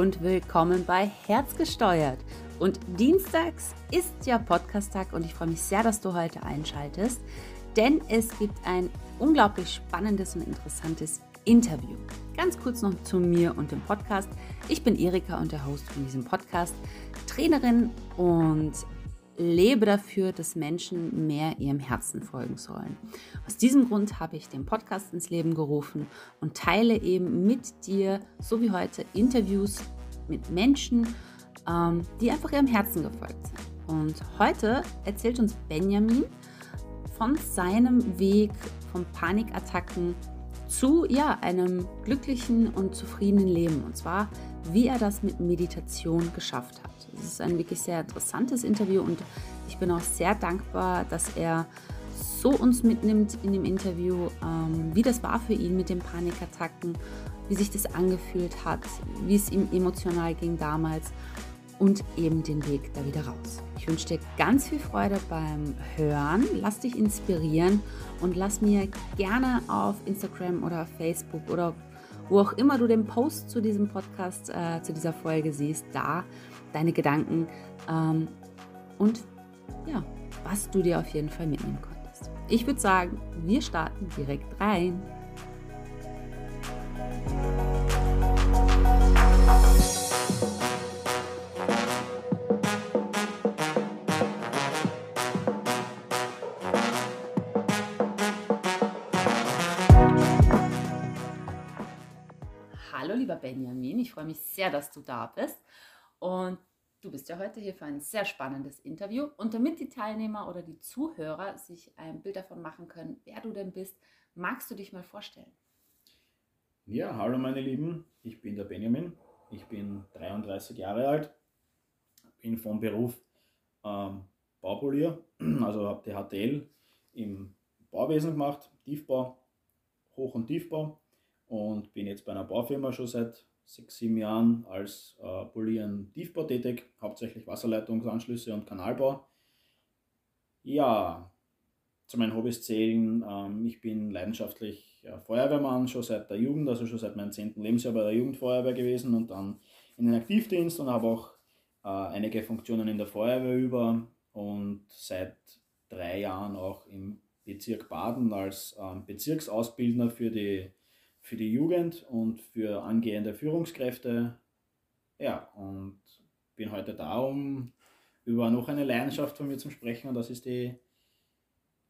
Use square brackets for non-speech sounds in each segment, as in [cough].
und willkommen bei Herzgesteuert. Und dienstags ist ja Podcast-Tag und ich freue mich sehr, dass du heute einschaltest, denn es gibt ein unglaublich spannendes und interessantes Interview. Ganz kurz noch zu mir und dem Podcast. Ich bin Erika und der Host von diesem Podcast, Trainerin und lebe dafür, dass Menschen mehr ihrem Herzen folgen sollen. Aus diesem Grund habe ich den Podcast ins Leben gerufen und teile eben mit dir, so wie heute, Interviews mit Menschen, ähm, die einfach ihrem Herzen gefolgt sind. Und heute erzählt uns Benjamin von seinem Weg von Panikattacken zu ja, einem glücklichen und zufriedenen Leben. Und zwar, wie er das mit Meditation geschafft hat. Es ist ein wirklich sehr interessantes Interview und ich bin auch sehr dankbar, dass er so uns mitnimmt in dem Interview, ähm, wie das war für ihn mit den Panikattacken, wie sich das angefühlt hat, wie es ihm emotional ging damals und eben den Weg da wieder raus. Ich wünsche dir ganz viel Freude beim Hören. Lass dich inspirieren und lass mir gerne auf Instagram oder Facebook oder wo auch immer du den Post zu diesem Podcast, äh, zu dieser Folge siehst, da deine Gedanken ähm, und ja, was du dir auf jeden Fall mitnehmen konntest. Ich würde sagen, wir starten direkt rein. Benjamin. Ich freue mich sehr, dass du da bist. Und du bist ja heute hier für ein sehr spannendes Interview. Und damit die Teilnehmer oder die Zuhörer sich ein Bild davon machen können, wer du denn bist, magst du dich mal vorstellen? Ja, hallo meine Lieben, ich bin der Benjamin. Ich bin 33 Jahre alt, bin vom Beruf ähm, Baupolier, [clears throat] also habe die HTL im Bauwesen gemacht, Tiefbau, Hoch- und Tiefbau und bin jetzt bei einer Baufirma schon seit sechs, sieben Jahren als äh, Polieren Tiefbau tätig, hauptsächlich Wasserleitungsanschlüsse und Kanalbau. Ja, zu meinen Hobbys zählen, ähm, ich bin leidenschaftlich ja, Feuerwehrmann schon seit der Jugend, also schon seit meinem zehnten Lebensjahr bei der Jugendfeuerwehr gewesen und dann in den Aktivdienst und habe auch äh, einige Funktionen in der Feuerwehr über und seit drei Jahren auch im Bezirk Baden als ähm, Bezirksausbildner für die für die Jugend und für angehende Führungskräfte. Ja, und bin heute da, um über noch eine Leidenschaft von mir zu sprechen und das ist die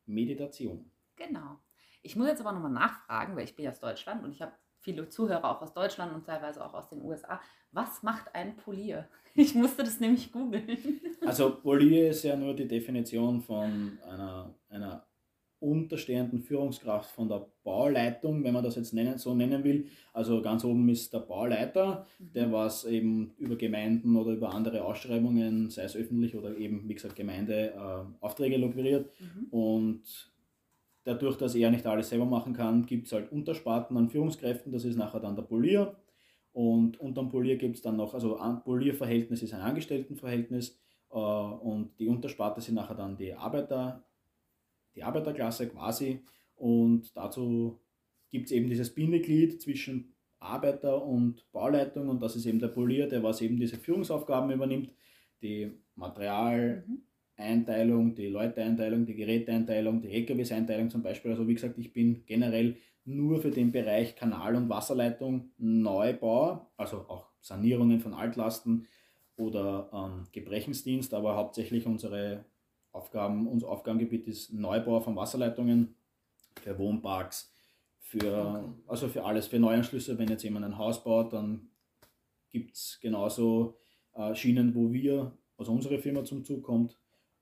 Meditation. Genau. Ich muss jetzt aber nochmal nachfragen, weil ich bin aus Deutschland und ich habe viele Zuhörer auch aus Deutschland und teilweise auch aus den USA. Was macht ein Polier? [laughs] Ich musste das nämlich googeln. Also Polier ist ja nur die Definition von einer, einer unterstehenden Führungskraft von der Bauleitung, wenn man das jetzt nennen, so nennen will. Also ganz oben ist der Bauleiter, mhm. der was eben über Gemeinden oder über andere Ausschreibungen, sei es öffentlich oder eben, wie gesagt, Gemeinde, äh, Aufträge lukriert. Mhm. Und dadurch, dass er nicht alles selber machen kann, gibt es halt Untersparten an Führungskräften, das ist nachher dann der Polier. Und unter dem Polier gibt es dann noch, also ein Polierverhältnis ist ein Angestelltenverhältnis äh, und die Untersparte sind nachher dann die Arbeiter die Arbeiterklasse quasi. Und dazu gibt es eben dieses Bindeglied zwischen Arbeiter und Bauleitung und das ist eben der Polier, der was eben diese Führungsaufgaben übernimmt, die Materialeinteilung, die Leuteeinteilung, die Geräteeinteilung, die LKWs-Einteilung zum Beispiel. Also wie gesagt, ich bin generell nur für den Bereich Kanal- und Wasserleitung Neubau, also auch Sanierungen von Altlasten oder ähm, Gebrechensdienst, aber hauptsächlich unsere Aufgaben, unser Aufgabengebiet ist Neubau von Wasserleitungen für Wohnparks, für, okay. also für alles, für Neuanschlüsse. Wenn jetzt jemand ein Haus baut, dann gibt es genauso äh, Schienen, wo wir, also unsere Firma zum Zug kommt.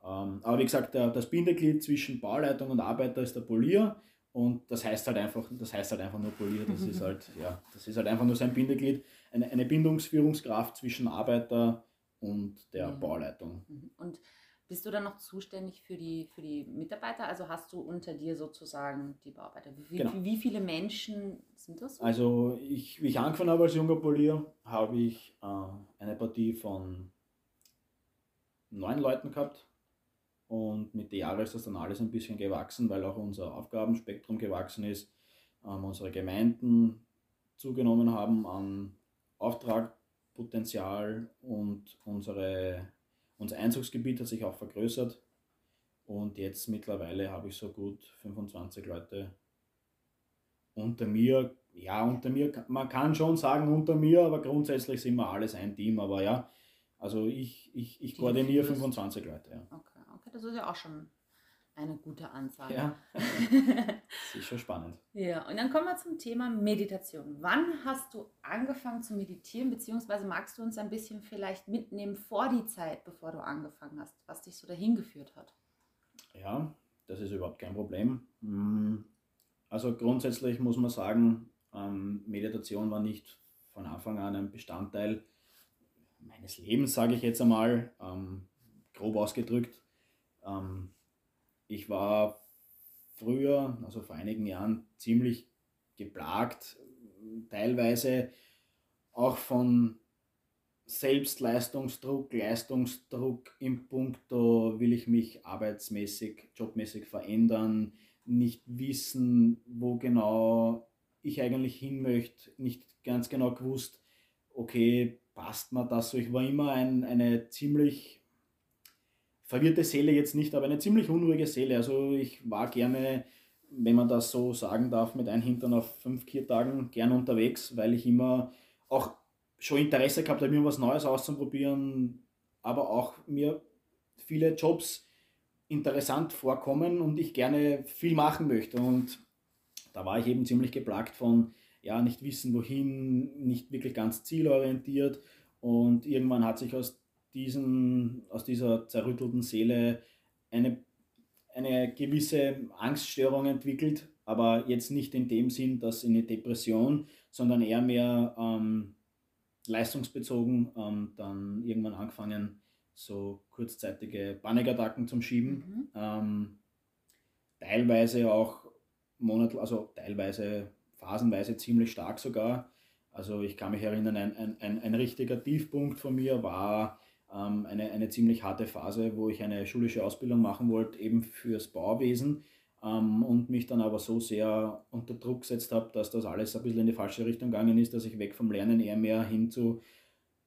Ähm, aber wie gesagt, das Bindeglied zwischen Bauleitung und Arbeiter ist der Polier. Und das heißt halt einfach, das heißt halt einfach nur Polier, das ist halt, ja, das ist halt einfach nur sein Bindeglied, eine, eine Bindungsführungskraft zwischen Arbeiter und der mhm. Bauleitung. Mhm. Und bist du dann noch zuständig für die, für die Mitarbeiter? Also hast du unter dir sozusagen die Bauarbeiter? Wie, genau. wie, wie viele Menschen sind das? Also ich, wie ich angefangen habe als junger Polier, habe ich äh, eine Partie von neun Leuten gehabt. Und mit den Jahren ist das dann alles ein bisschen gewachsen, weil auch unser Aufgabenspektrum gewachsen ist. Ähm, unsere Gemeinden zugenommen haben an Auftrag, Potenzial und unsere, unser Einzugsgebiet hat sich auch vergrößert. Und jetzt mittlerweile habe ich so gut 25 Leute unter mir. Ja, unter mir, man kann schon sagen unter mir, aber grundsätzlich sind wir alles ein Team. Aber ja, also ich, ich, ich koordiniere 25 Leute. Ja. Okay, das ist ja auch schon eine gute Anzahl. Ja, das [laughs] ist schon spannend. Ja, und dann kommen wir zum Thema Meditation. Wann hast du angefangen zu meditieren, beziehungsweise magst du uns ein bisschen vielleicht mitnehmen vor die Zeit, bevor du angefangen hast, was dich so dahin geführt hat? Ja, das ist überhaupt kein Problem. Mm, also grundsätzlich muss man sagen, ähm, Meditation war nicht von Anfang an ein Bestandteil meines Lebens, sage ich jetzt einmal, ähm, grob ausgedrückt. Ähm, ich war früher, also vor einigen Jahren, ziemlich geplagt, teilweise auch von Selbstleistungsdruck, Leistungsdruck im Punkto, will ich mich arbeitsmäßig, jobmäßig verändern, nicht wissen, wo genau ich eigentlich hin möchte, nicht ganz genau gewusst, okay, passt mir das so. Ich war immer ein, eine ziemlich verwirrte Seele jetzt nicht, aber eine ziemlich unruhige Seele. Also ich war gerne, wenn man das so sagen darf, mit einem Hintern auf fünf Kiertagen gern unterwegs, weil ich immer auch schon Interesse gehabt habe, mir was Neues auszuprobieren, aber auch mir viele Jobs interessant vorkommen und ich gerne viel machen möchte. Und da war ich eben ziemlich geplagt von, ja, nicht wissen wohin, nicht wirklich ganz zielorientiert. Und irgendwann hat sich aus diesen, aus dieser zerrüttelten Seele eine, eine gewisse Angststörung entwickelt, aber jetzt nicht in dem Sinn, dass in eine Depression, sondern eher mehr ähm, leistungsbezogen, ähm, dann irgendwann angefangen, so kurzzeitige Panikattacken zum Schieben. Mhm. Ähm, teilweise auch Monat, also teilweise phasenweise ziemlich stark sogar. Also ich kann mich erinnern, ein, ein, ein, ein richtiger Tiefpunkt von mir war ähm, eine, eine ziemlich harte Phase, wo ich eine schulische Ausbildung machen wollte, eben fürs Bauwesen ähm, und mich dann aber so sehr unter Druck gesetzt habe, dass das alles ein bisschen in die falsche Richtung gegangen ist, dass ich weg vom Lernen eher mehr hin zu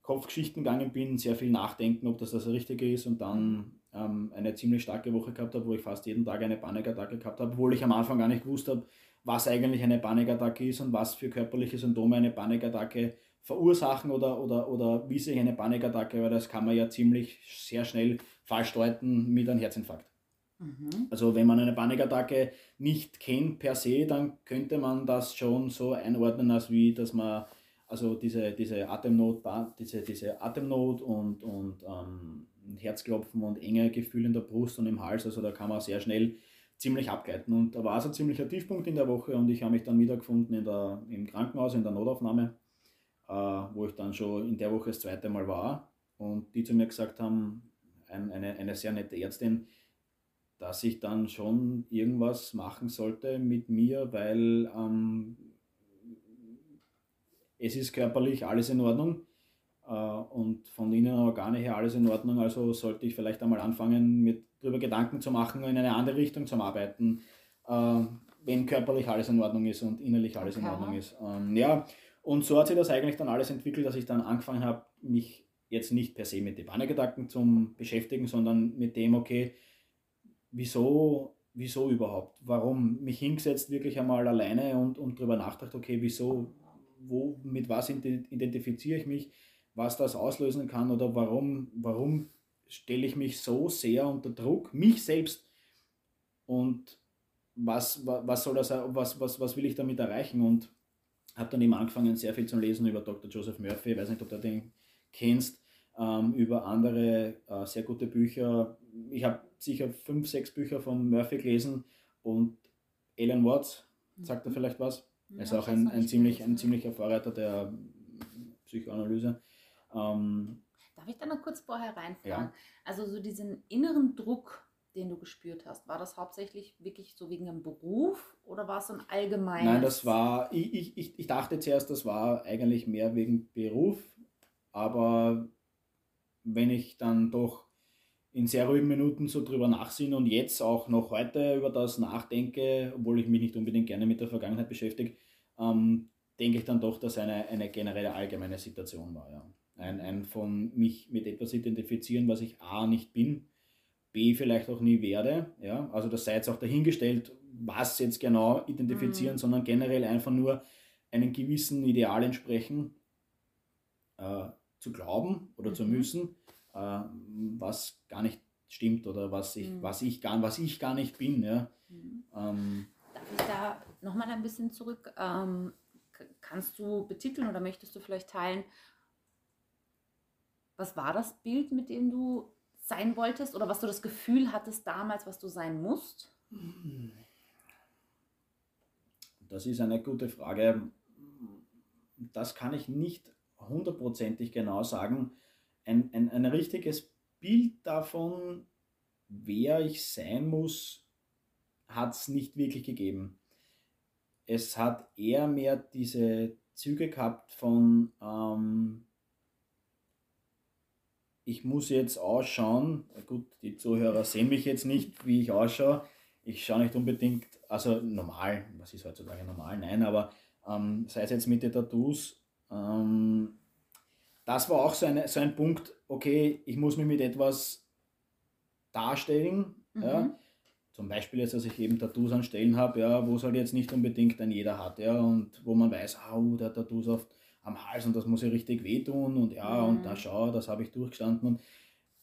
Kopfgeschichten gegangen bin, sehr viel nachdenken, ob das das Richtige ist und dann ähm, eine ziemlich starke Woche gehabt habe, wo ich fast jeden Tag eine Panikattacke gehabt habe, obwohl ich am Anfang gar nicht gewusst habe, was eigentlich eine Panikattacke ist und was für körperliche Symptome eine Panikattacke verursachen oder, oder, oder wie sich eine Panikattacke, weil das kann man ja ziemlich sehr schnell falsch deuten mit einem Herzinfarkt. Mhm. Also wenn man eine Panikattacke nicht kennt per se, dann könnte man das schon so einordnen, als wie, dass man also diese, diese Atemnot, diese, diese Atemnot und, und ähm, Herzklopfen und enge Gefühle in der Brust und im Hals, also da kann man sehr schnell ziemlich abgleiten. Und da war es ein ziemlicher Tiefpunkt in der Woche und ich habe mich dann wiedergefunden in der, im Krankenhaus, in der Notaufnahme wo ich dann schon in der Woche das zweite Mal war und die zu mir gesagt haben, ein, eine, eine sehr nette Ärztin, dass ich dann schon irgendwas machen sollte mit mir, weil ähm, es ist körperlich alles in Ordnung äh, und von innen Organe her alles in Ordnung, also sollte ich vielleicht einmal anfangen, mir darüber Gedanken zu machen, in eine andere Richtung zu arbeiten, äh, wenn körperlich alles in Ordnung ist und innerlich alles okay. in Ordnung ist. Ähm, ja, und so hat sich das eigentlich dann alles entwickelt, dass ich dann angefangen habe, mich jetzt nicht per se mit den Panikattacken zu beschäftigen, sondern mit dem, okay, wieso, wieso überhaupt? Warum? Mich hingesetzt wirklich einmal alleine und, und darüber nachgedacht, okay, wieso, wo, mit was identifiziere ich mich, was das auslösen kann oder warum, warum stelle ich mich so sehr unter Druck, mich selbst und was, was soll das, was, was, was will ich damit erreichen und habe dann eben angefangen, sehr viel zu lesen über Dr. Joseph Murphy, ich weiß nicht, ob du den kennst, ähm, über andere äh, sehr gute Bücher. Ich habe sicher fünf, sechs Bücher von Murphy gelesen und Alan Watts, sagt er mhm. vielleicht was? Er ist auch ein, ein, ziemlich, ein ziemlicher Vorreiter der Psychoanalyse. Ähm, Darf ich da noch kurz vorher reinfragen? Ja. Also so diesen inneren Druck, den du gespürt hast? War das hauptsächlich wirklich so wegen dem Beruf oder war es so ein allgemeines? Nein, das war, ich, ich, ich dachte zuerst, das war eigentlich mehr wegen Beruf, aber wenn ich dann doch in sehr ruhigen Minuten so drüber nachsinne und jetzt auch noch heute über das nachdenke, obwohl ich mich nicht unbedingt gerne mit der Vergangenheit beschäftige, ähm, denke ich dann doch, dass eine, eine generelle allgemeine Situation war. Ja. Ein, ein von mich mit etwas identifizieren, was ich A nicht bin, B vielleicht auch nie werde. Ja? Also das sei jetzt auch dahingestellt, was jetzt genau identifizieren, mhm. sondern generell einfach nur einem gewissen Ideal entsprechen, äh, zu glauben oder mhm. zu müssen, äh, was gar nicht stimmt oder was ich, mhm. was ich, gar, was ich gar nicht bin. Ja? Mhm. Ähm, Darf ich da nochmal ein bisschen zurück? Ähm, kannst du betiteln oder möchtest du vielleicht teilen, was war das Bild, mit dem du sein wolltest oder was du das Gefühl hattest damals, was du sein musst? Das ist eine gute Frage. Das kann ich nicht hundertprozentig genau sagen. Ein, ein, ein richtiges Bild davon, wer ich sein muss, hat es nicht wirklich gegeben. Es hat eher mehr diese Züge gehabt von, ähm, ich muss jetzt ausschauen, gut, die Zuhörer sehen mich jetzt nicht, wie ich ausschaue. Ich schaue nicht unbedingt, also normal, was ist heutzutage normal? Nein, aber ähm, sei es jetzt mit den Tattoos, ähm, das war auch so, eine, so ein Punkt, okay, ich muss mich mit etwas darstellen. Mhm. Ja. Zum Beispiel jetzt, dass ich eben Tattoos an Stellen habe, ja, wo es halt jetzt nicht unbedingt ein jeder hat, ja, und wo man weiß, oh, der hat Tattoos auf, am Hals und das muss ja richtig wehtun und ja, mhm. und da schau, das habe ich durchgestanden. Und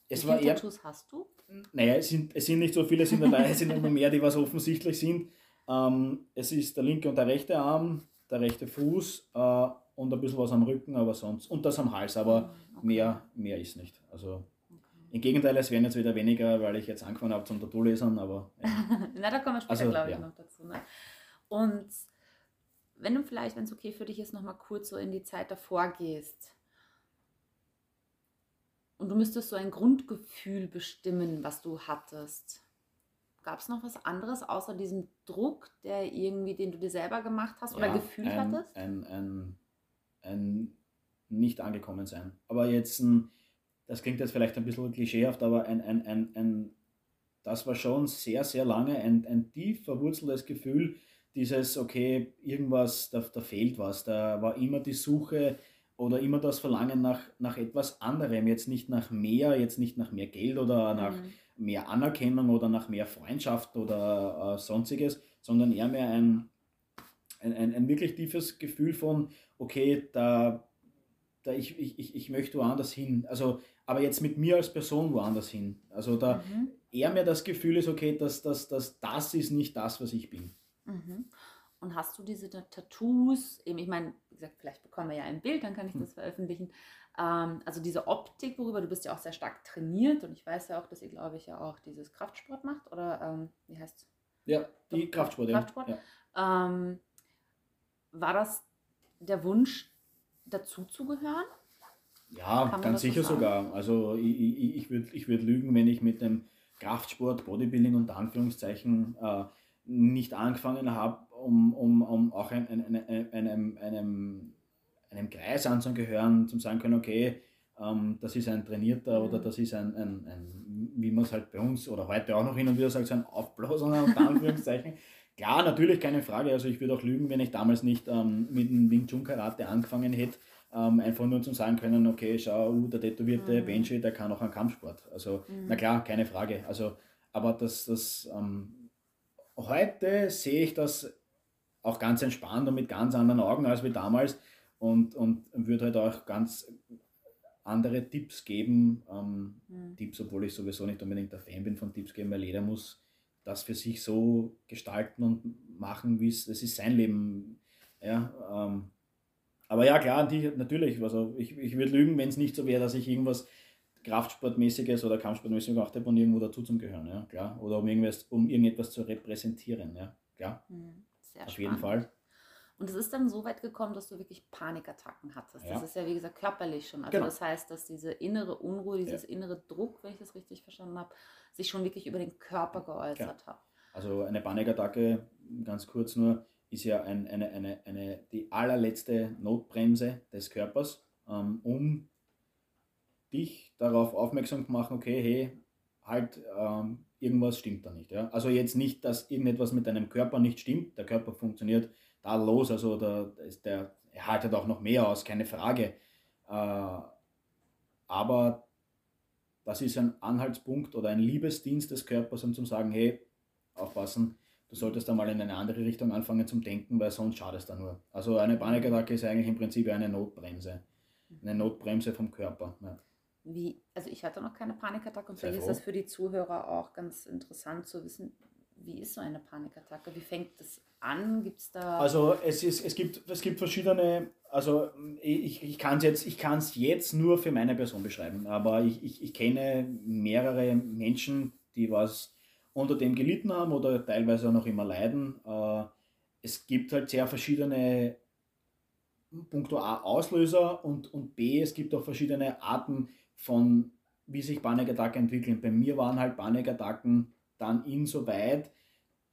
es Wie viele Tattoos hast du? Naja, es sind, es sind nicht so viele, es sind, dabei, es sind immer mehr, die was offensichtlich sind. Ähm, es ist der linke und der rechte Arm, der rechte Fuß äh, und ein bisschen was am Rücken, aber sonst, und das am Hals, aber mhm, okay. mehr, mehr ist nicht. Also im Gegenteil, es werden jetzt wieder weniger, weil ich jetzt angefangen habe zum Tattoo-Lesen, aber. Ja. [laughs] Na, da kommen wir später, also, glaube ich, ja. noch dazu. Ne? Und wenn du vielleicht, wenn es okay für dich ist, nochmal kurz so in die Zeit davor gehst und du müsstest so ein Grundgefühl bestimmen, was du hattest. Gab es noch was anderes außer diesem Druck, der irgendwie, den du dir selber gemacht hast oder gefühlt ein, hattest? Ein, ein, ein nicht angekommen sein. Aber jetzt ein das klingt jetzt vielleicht ein bisschen klischeehaft, aber ein, ein, ein, ein, das war schon sehr, sehr lange ein, ein tief verwurzeltes Gefühl, dieses, okay, irgendwas, da, da fehlt was, da war immer die Suche oder immer das Verlangen nach, nach etwas anderem, jetzt nicht nach mehr, jetzt nicht nach mehr Geld oder nach mhm. mehr Anerkennung oder nach mehr Freundschaft oder äh, sonstiges, sondern eher mehr ein, ein, ein, ein wirklich tiefes Gefühl von, okay, da, da ich, ich, ich möchte woanders hin. Also aber jetzt mit mir als Person woanders hin. Also da mhm. eher mehr das Gefühl ist, okay, dass, dass, dass das ist nicht das, was ich bin. Mhm. Und hast du diese Tattoos, eben, ich meine, wie gesagt, vielleicht bekommen wir ja ein Bild, dann kann ich hm. das veröffentlichen. Ähm, also diese Optik, worüber du bist ja auch sehr stark trainiert und ich weiß ja auch, dass ihr, glaube ich, ja auch dieses Kraftsport macht oder ähm, wie heißt es? Ja, die Kraftsport. Kraftsport. Ja. Ähm, war das der Wunsch, dazu zu gehören? Ja, ganz sicher so sogar. Also ich, ich, ich würde ich würd lügen, wenn ich mit dem Kraftsport, Bodybuilding und Anführungszeichen äh, nicht angefangen habe, um, um, um auch ein, ein, ein, einem, einem, einem Kreis anzugehören, zum sagen können, okay, ähm, das ist ein Trainierter mhm. oder das ist ein, ein, ein wie man es halt bei uns oder heute auch noch hin und wieder sagt, so ein Aufblaser unter [laughs] Anführungszeichen. Klar, natürlich keine Frage. Also ich würde auch lügen, wenn ich damals nicht ähm, mit dem Wing Chun Karate angefangen hätte ähm, einfach nur zum sagen können, okay, schau, uh, der tätowierte mhm. Benji, der kann auch einen Kampfsport. Also, mhm. na klar, keine Frage. Also, aber das, das ähm, heute sehe ich das auch ganz entspannt und mit ganz anderen Augen als wie damals und, und würde halt auch ganz andere Tipps geben. Ähm, mhm. Tipps, obwohl ich sowieso nicht unbedingt der Fan bin von Tipps geben, weil jeder muss das für sich so gestalten und machen, wie es, es ist sein Leben. Ja, ähm, aber ja, klar, die, natürlich. Also ich, ich würde lügen, wenn es nicht so wäre, dass ich irgendwas Kraftsportmäßiges oder Kampfsportmäßiges gemacht habe, um irgendwo dazu zu gehören, ja, klar. Oder um irgendwas, um irgendetwas zu repräsentieren, ja, klar. Hm, sehr Auf spannend. jeden Fall. Und es ist dann so weit gekommen, dass du wirklich Panikattacken hattest. Ja. Das ist ja, wie gesagt, körperlich schon. Also genau. das heißt, dass diese innere Unruhe, dieses ja. innere Druck, wenn ich das richtig verstanden habe, sich schon wirklich über den Körper geäußert ja. hat. Also eine Panikattacke, ganz kurz nur, ist ja ein, eine, eine, eine, die allerletzte Notbremse des Körpers, ähm, um dich darauf aufmerksam machen, okay, hey, halt, ähm, irgendwas stimmt da nicht. Ja? Also jetzt nicht, dass irgendetwas mit deinem Körper nicht stimmt, der Körper funktioniert da los, also der, der, er haltet auch noch mehr aus, keine Frage. Äh, aber das ist ein Anhaltspunkt oder ein Liebesdienst des Körpers, um zu sagen, hey, aufpassen, du solltest einmal in eine andere Richtung anfangen zum Denken, weil sonst schadest du nur. Also eine Panikattacke ist eigentlich im Prinzip eine Notbremse. Eine Notbremse vom Körper. Ja. Wie, also ich hatte noch keine Panikattacke und vielleicht ist das für die Zuhörer auch ganz interessant zu wissen, wie ist so eine Panikattacke? Wie fängt das an? Gibt es da. Also es, ist, es, gibt, es gibt verschiedene, also ich, ich kann es jetzt, jetzt nur für meine Person beschreiben, aber ich, ich, ich kenne mehrere Menschen, die was unter dem gelitten haben oder teilweise auch noch immer leiden. Äh, es gibt halt sehr verschiedene Punkto A Auslöser und, und B, es gibt auch verschiedene Arten von, wie sich Panikattacken entwickeln. Bei mir waren halt Panikattacken dann insoweit,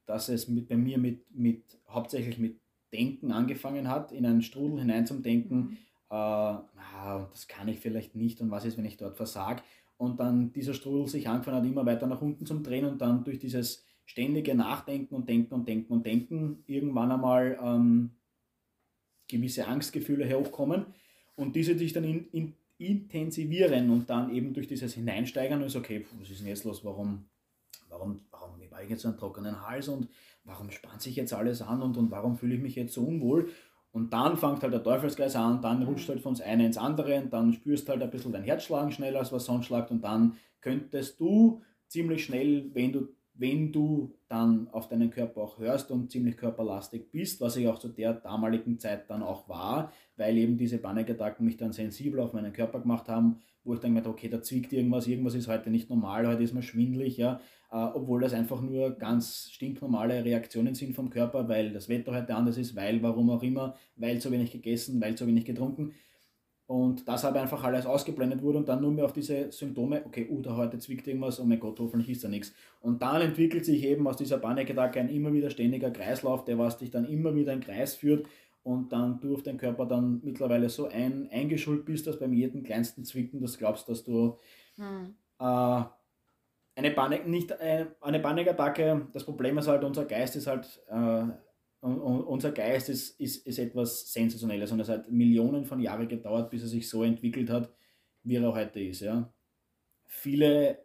dass es mit, bei mir mit, mit, hauptsächlich mit Denken angefangen hat, in einen Strudel hinein zum Denken, mhm. äh, ah, das kann ich vielleicht nicht und was ist, wenn ich dort versage. Und dann dieser Strudel sich angefangen hat, immer weiter nach unten zum Drehen und dann durch dieses ständige Nachdenken und Denken und Denken und Denken irgendwann einmal ähm, gewisse Angstgefühle hochkommen und diese sich dann in, in, intensivieren und dann eben durch dieses Hineinsteigern ist, okay, was ist denn jetzt los, warum, warum, warum habe ich jetzt so einen trockenen Hals und warum spannt sich jetzt alles an und, und warum fühle ich mich jetzt so unwohl? Und dann fängt halt der Teufelskreis an, dann rutscht halt von das eine ins andere und dann spürst halt ein bisschen dein Herzschlagen schneller als was sonst schlagt und dann könntest du ziemlich schnell, wenn du wenn du dann auf deinen Körper auch hörst und ziemlich körperlastig bist, was ich auch zu der damaligen Zeit dann auch war, weil eben diese Panikattacken mich dann sensibel auf meinen Körper gemacht haben, wo ich dann gedacht okay, da zwickt irgendwas, irgendwas ist heute nicht normal, heute ist man schwindlig, ja, äh, obwohl das einfach nur ganz stinknormale Reaktionen sind vom Körper, weil das Wetter heute anders ist, weil warum auch immer, weil zu wenig gegessen, weil zu wenig getrunken und das aber einfach alles ausgeblendet wurde und dann nur mehr auf diese Symptome, okay, uh, da heute zwickt irgendwas, oh mein Gott, hoffentlich ist da nichts. Und dann entwickelt sich eben aus dieser Panikattacke ein immer wieder ständiger Kreislauf, der was dich dann immer wieder in Kreis führt und dann du auf deinen Körper dann mittlerweile so ein, eingeschult bist, dass beim jedem kleinsten Zwicken das glaubst, dass du hm. äh, eine Panik, nicht äh, eine Panikattacke, das Problem ist halt, unser Geist ist halt äh, und, und unser Geist ist, ist, ist etwas Sensationelles und es hat Millionen von Jahren gedauert, bis er sich so entwickelt hat, wie er heute ist. Ja. Viele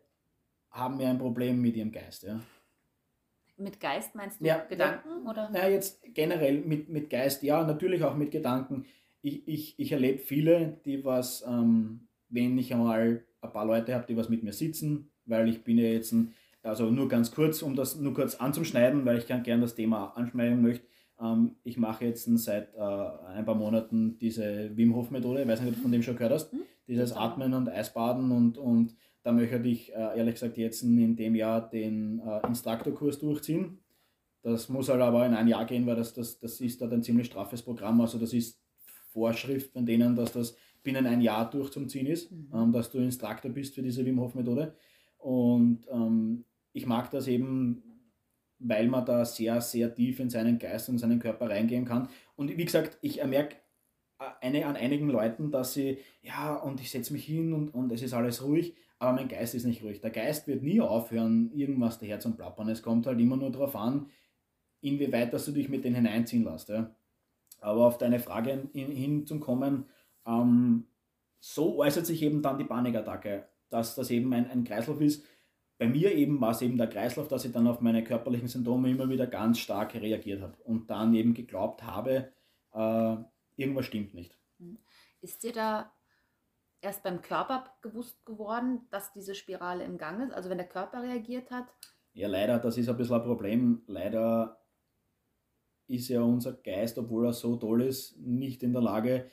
haben ja ein Problem mit ihrem Geist. Ja. Mit Geist meinst du ja, Gedanken? Ja, oder? Na, jetzt generell mit, mit Geist, ja, natürlich auch mit Gedanken. Ich, ich, ich erlebe viele, die was, ähm, wenn ich einmal ein paar Leute habe, die was mit mir sitzen, weil ich bin ja jetzt ein also nur ganz kurz, um das nur kurz anzuschneiden, weil ich gerne das Thema anschneiden möchte. Ähm, ich mache jetzt seit äh, ein paar Monaten diese Wim Hof Methode, ich weiß nicht, ob du von dem schon gehört hast, mhm. dieses Atmen und Eisbaden und, und da möchte ich äh, ehrlich gesagt jetzt in dem Jahr den äh, Instruktorkurs durchziehen. Das muss halt aber in ein Jahr gehen, weil das, das, das ist dort ein ziemlich straffes Programm. Also das ist Vorschrift von denen, dass das binnen ein Jahr durchzuziehen ist, mhm. ähm, dass du Instruktor bist für diese Wim Hof Methode. Und ähm, ich mag das eben, weil man da sehr, sehr tief in seinen Geist und seinen Körper reingehen kann. Und wie gesagt, ich merke äh, eine, an einigen Leuten, dass sie, ja, und ich setze mich hin und, und es ist alles ruhig, aber mein Geist ist nicht ruhig. Der Geist wird nie aufhören, irgendwas daher zu plappern. Es kommt halt immer nur darauf an, inwieweit dass du dich mit denen hineinziehen lässt. Ja. Aber auf deine Frage hin, hin zu kommen, ähm, so äußert sich eben dann die Panikattacke, dass das eben ein, ein Kreislauf ist, bei mir eben war es eben der Kreislauf, dass ich dann auf meine körperlichen Symptome immer wieder ganz stark reagiert habe und dann eben geglaubt habe, äh, irgendwas stimmt nicht. Mhm. Ist dir da erst beim Körper gewusst geworden, dass diese Spirale im Gang ist? Also wenn der Körper reagiert hat? Ja, leider, das ist ein bisschen ein Problem. Leider ist ja unser Geist, obwohl er so toll ist, nicht in der Lage,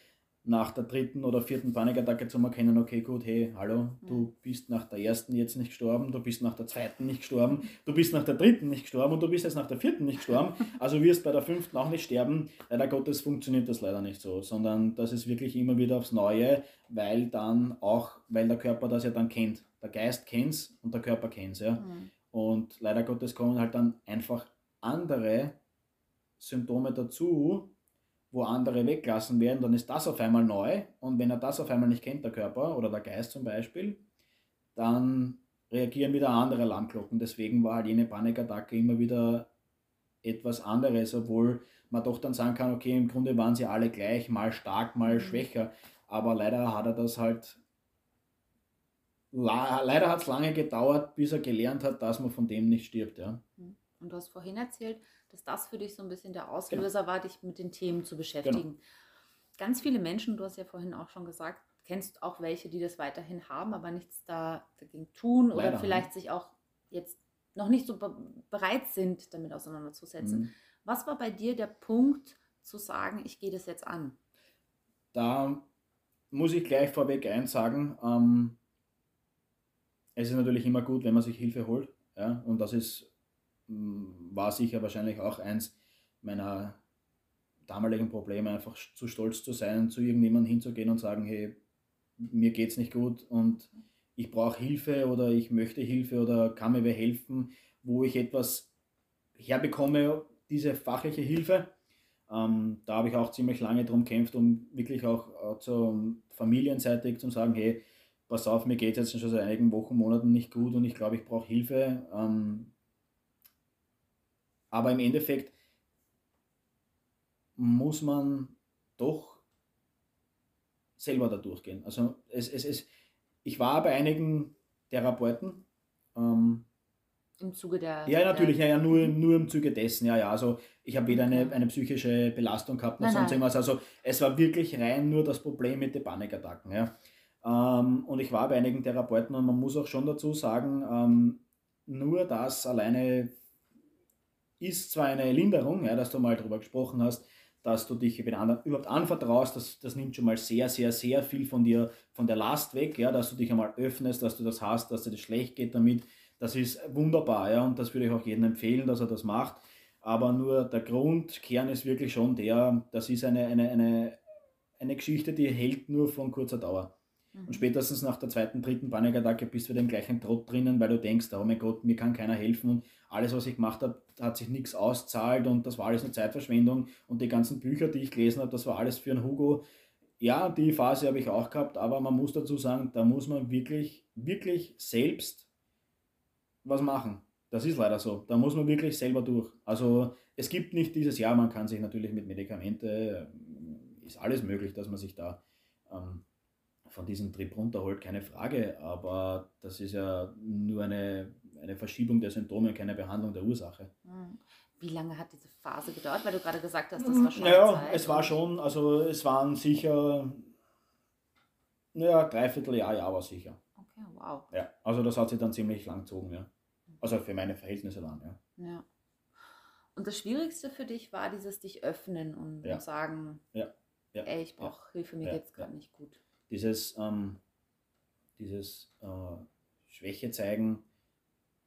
nach der dritten oder vierten Panikattacke zu erkennen, okay, gut, hey, hallo, du bist nach der ersten jetzt nicht gestorben, du bist nach der zweiten nicht gestorben, du bist nach der dritten nicht gestorben und du bist jetzt nach der vierten nicht gestorben, [laughs] also wirst bei der fünften auch nicht sterben. Leider Gottes funktioniert das leider nicht so, sondern das ist wirklich immer wieder aufs Neue, weil dann auch, weil der Körper das ja dann kennt. Der Geist kennt es und der Körper kennt es, ja. Mhm. Und leider Gottes kommen halt dann einfach andere Symptome dazu, wo andere weglassen werden, dann ist das auf einmal neu. Und wenn er das auf einmal nicht kennt, der Körper oder der Geist zum Beispiel, dann reagieren wieder andere Alarmglocken. Deswegen war halt jene Panikattacke immer wieder etwas anderes, obwohl man doch dann sagen kann, okay, im Grunde waren sie alle gleich, mal stark, mal mhm. schwächer. Aber leider hat er das halt leider hat es lange gedauert, bis er gelernt hat, dass man von dem nicht stirbt. Ja. Hm. Und du hast vorhin erzählt, dass das für dich so ein bisschen der Auslöser genau. war, dich mit den Themen zu beschäftigen. Genau. Ganz viele Menschen, du hast ja vorhin auch schon gesagt, kennst auch welche, die das weiterhin haben, aber nichts da dagegen tun Leider, oder vielleicht ne? sich auch jetzt noch nicht so be bereit sind, damit auseinanderzusetzen. Mhm. Was war bei dir der Punkt zu sagen, ich gehe das jetzt an? Da muss ich gleich vorweg eins sagen. Ähm, es ist natürlich immer gut, wenn man sich Hilfe holt. Ja? Und das ist, war sicher wahrscheinlich auch eins meiner damaligen Probleme, einfach zu stolz zu sein, zu irgendjemandem hinzugehen und sagen, hey, mir geht es nicht gut und ich brauche Hilfe oder ich möchte Hilfe oder kann mir wer helfen, wo ich etwas herbekomme, diese fachliche Hilfe. Ähm, da habe ich auch ziemlich lange darum gekämpft, um wirklich auch äh, zur familienseitig zu sagen, hey, pass auf, mir geht es jetzt schon seit einigen Wochen, Monaten nicht gut und ich glaube, ich brauche Hilfe. Ähm, aber im Endeffekt muss man doch selber da durchgehen. Also es, es, es, ich war bei einigen Therapeuten. Ähm, Im Zuge der. Ja, natürlich, ja, ja, nur, nur im Zuge dessen, ja, ja. Also ich habe weder eine, eine psychische Belastung gehabt noch nein, sonst irgendwas. Also es war wirklich rein nur das Problem mit den Panikattacken. Ja. Ähm, und ich war bei einigen Therapeuten und man muss auch schon dazu sagen, ähm, nur das alleine ist zwar eine Linderung, ja, dass du mal darüber gesprochen hast, dass du dich den anderen überhaupt anvertraust, das, das nimmt schon mal sehr, sehr, sehr viel von dir, von der Last weg, ja, dass du dich einmal öffnest, dass du das hast, dass dir das schlecht geht damit. Das ist wunderbar, ja, und das würde ich auch jedem empfehlen, dass er das macht. Aber nur der Grundkern ist wirklich schon der, das ist eine, eine, eine, eine Geschichte, die hält nur von kurzer Dauer. Und spätestens nach der zweiten, dritten Panikattacke bist du wieder im gleichen Trott drinnen, weil du denkst, oh mein Gott, mir kann keiner helfen und alles, was ich gemacht habe, hat sich nichts auszahlt und das war alles eine Zeitverschwendung und die ganzen Bücher, die ich gelesen habe, das war alles für einen Hugo. Ja, die Phase habe ich auch gehabt, aber man muss dazu sagen, da muss man wirklich, wirklich selbst was machen. Das ist leider so. Da muss man wirklich selber durch. Also es gibt nicht dieses Jahr, man kann sich natürlich mit Medikamente, ist alles möglich, dass man sich da ähm, von diesem Trip runterholt, keine Frage, aber das ist ja nur eine, eine Verschiebung der Symptome, keine Behandlung der Ursache. Hm. Wie lange hat diese Phase gedauert? Weil du gerade gesagt hast, das war schon. Naja, Zeit, es war schon, also es waren sicher, naja, dreiviertel Jahr, Jahr war sicher. Okay, wow. Ja, also das hat sich dann ziemlich lang gezogen, ja. Also für meine Verhältnisse lang, ja. Ja. Und das Schwierigste für dich war dieses dich öffnen und ja. sagen, ja. Ja. ey, ich brauche. Hilfe, mir ja. geht es gerade nicht gut dieses, ähm, dieses äh, Schwäche zeigen,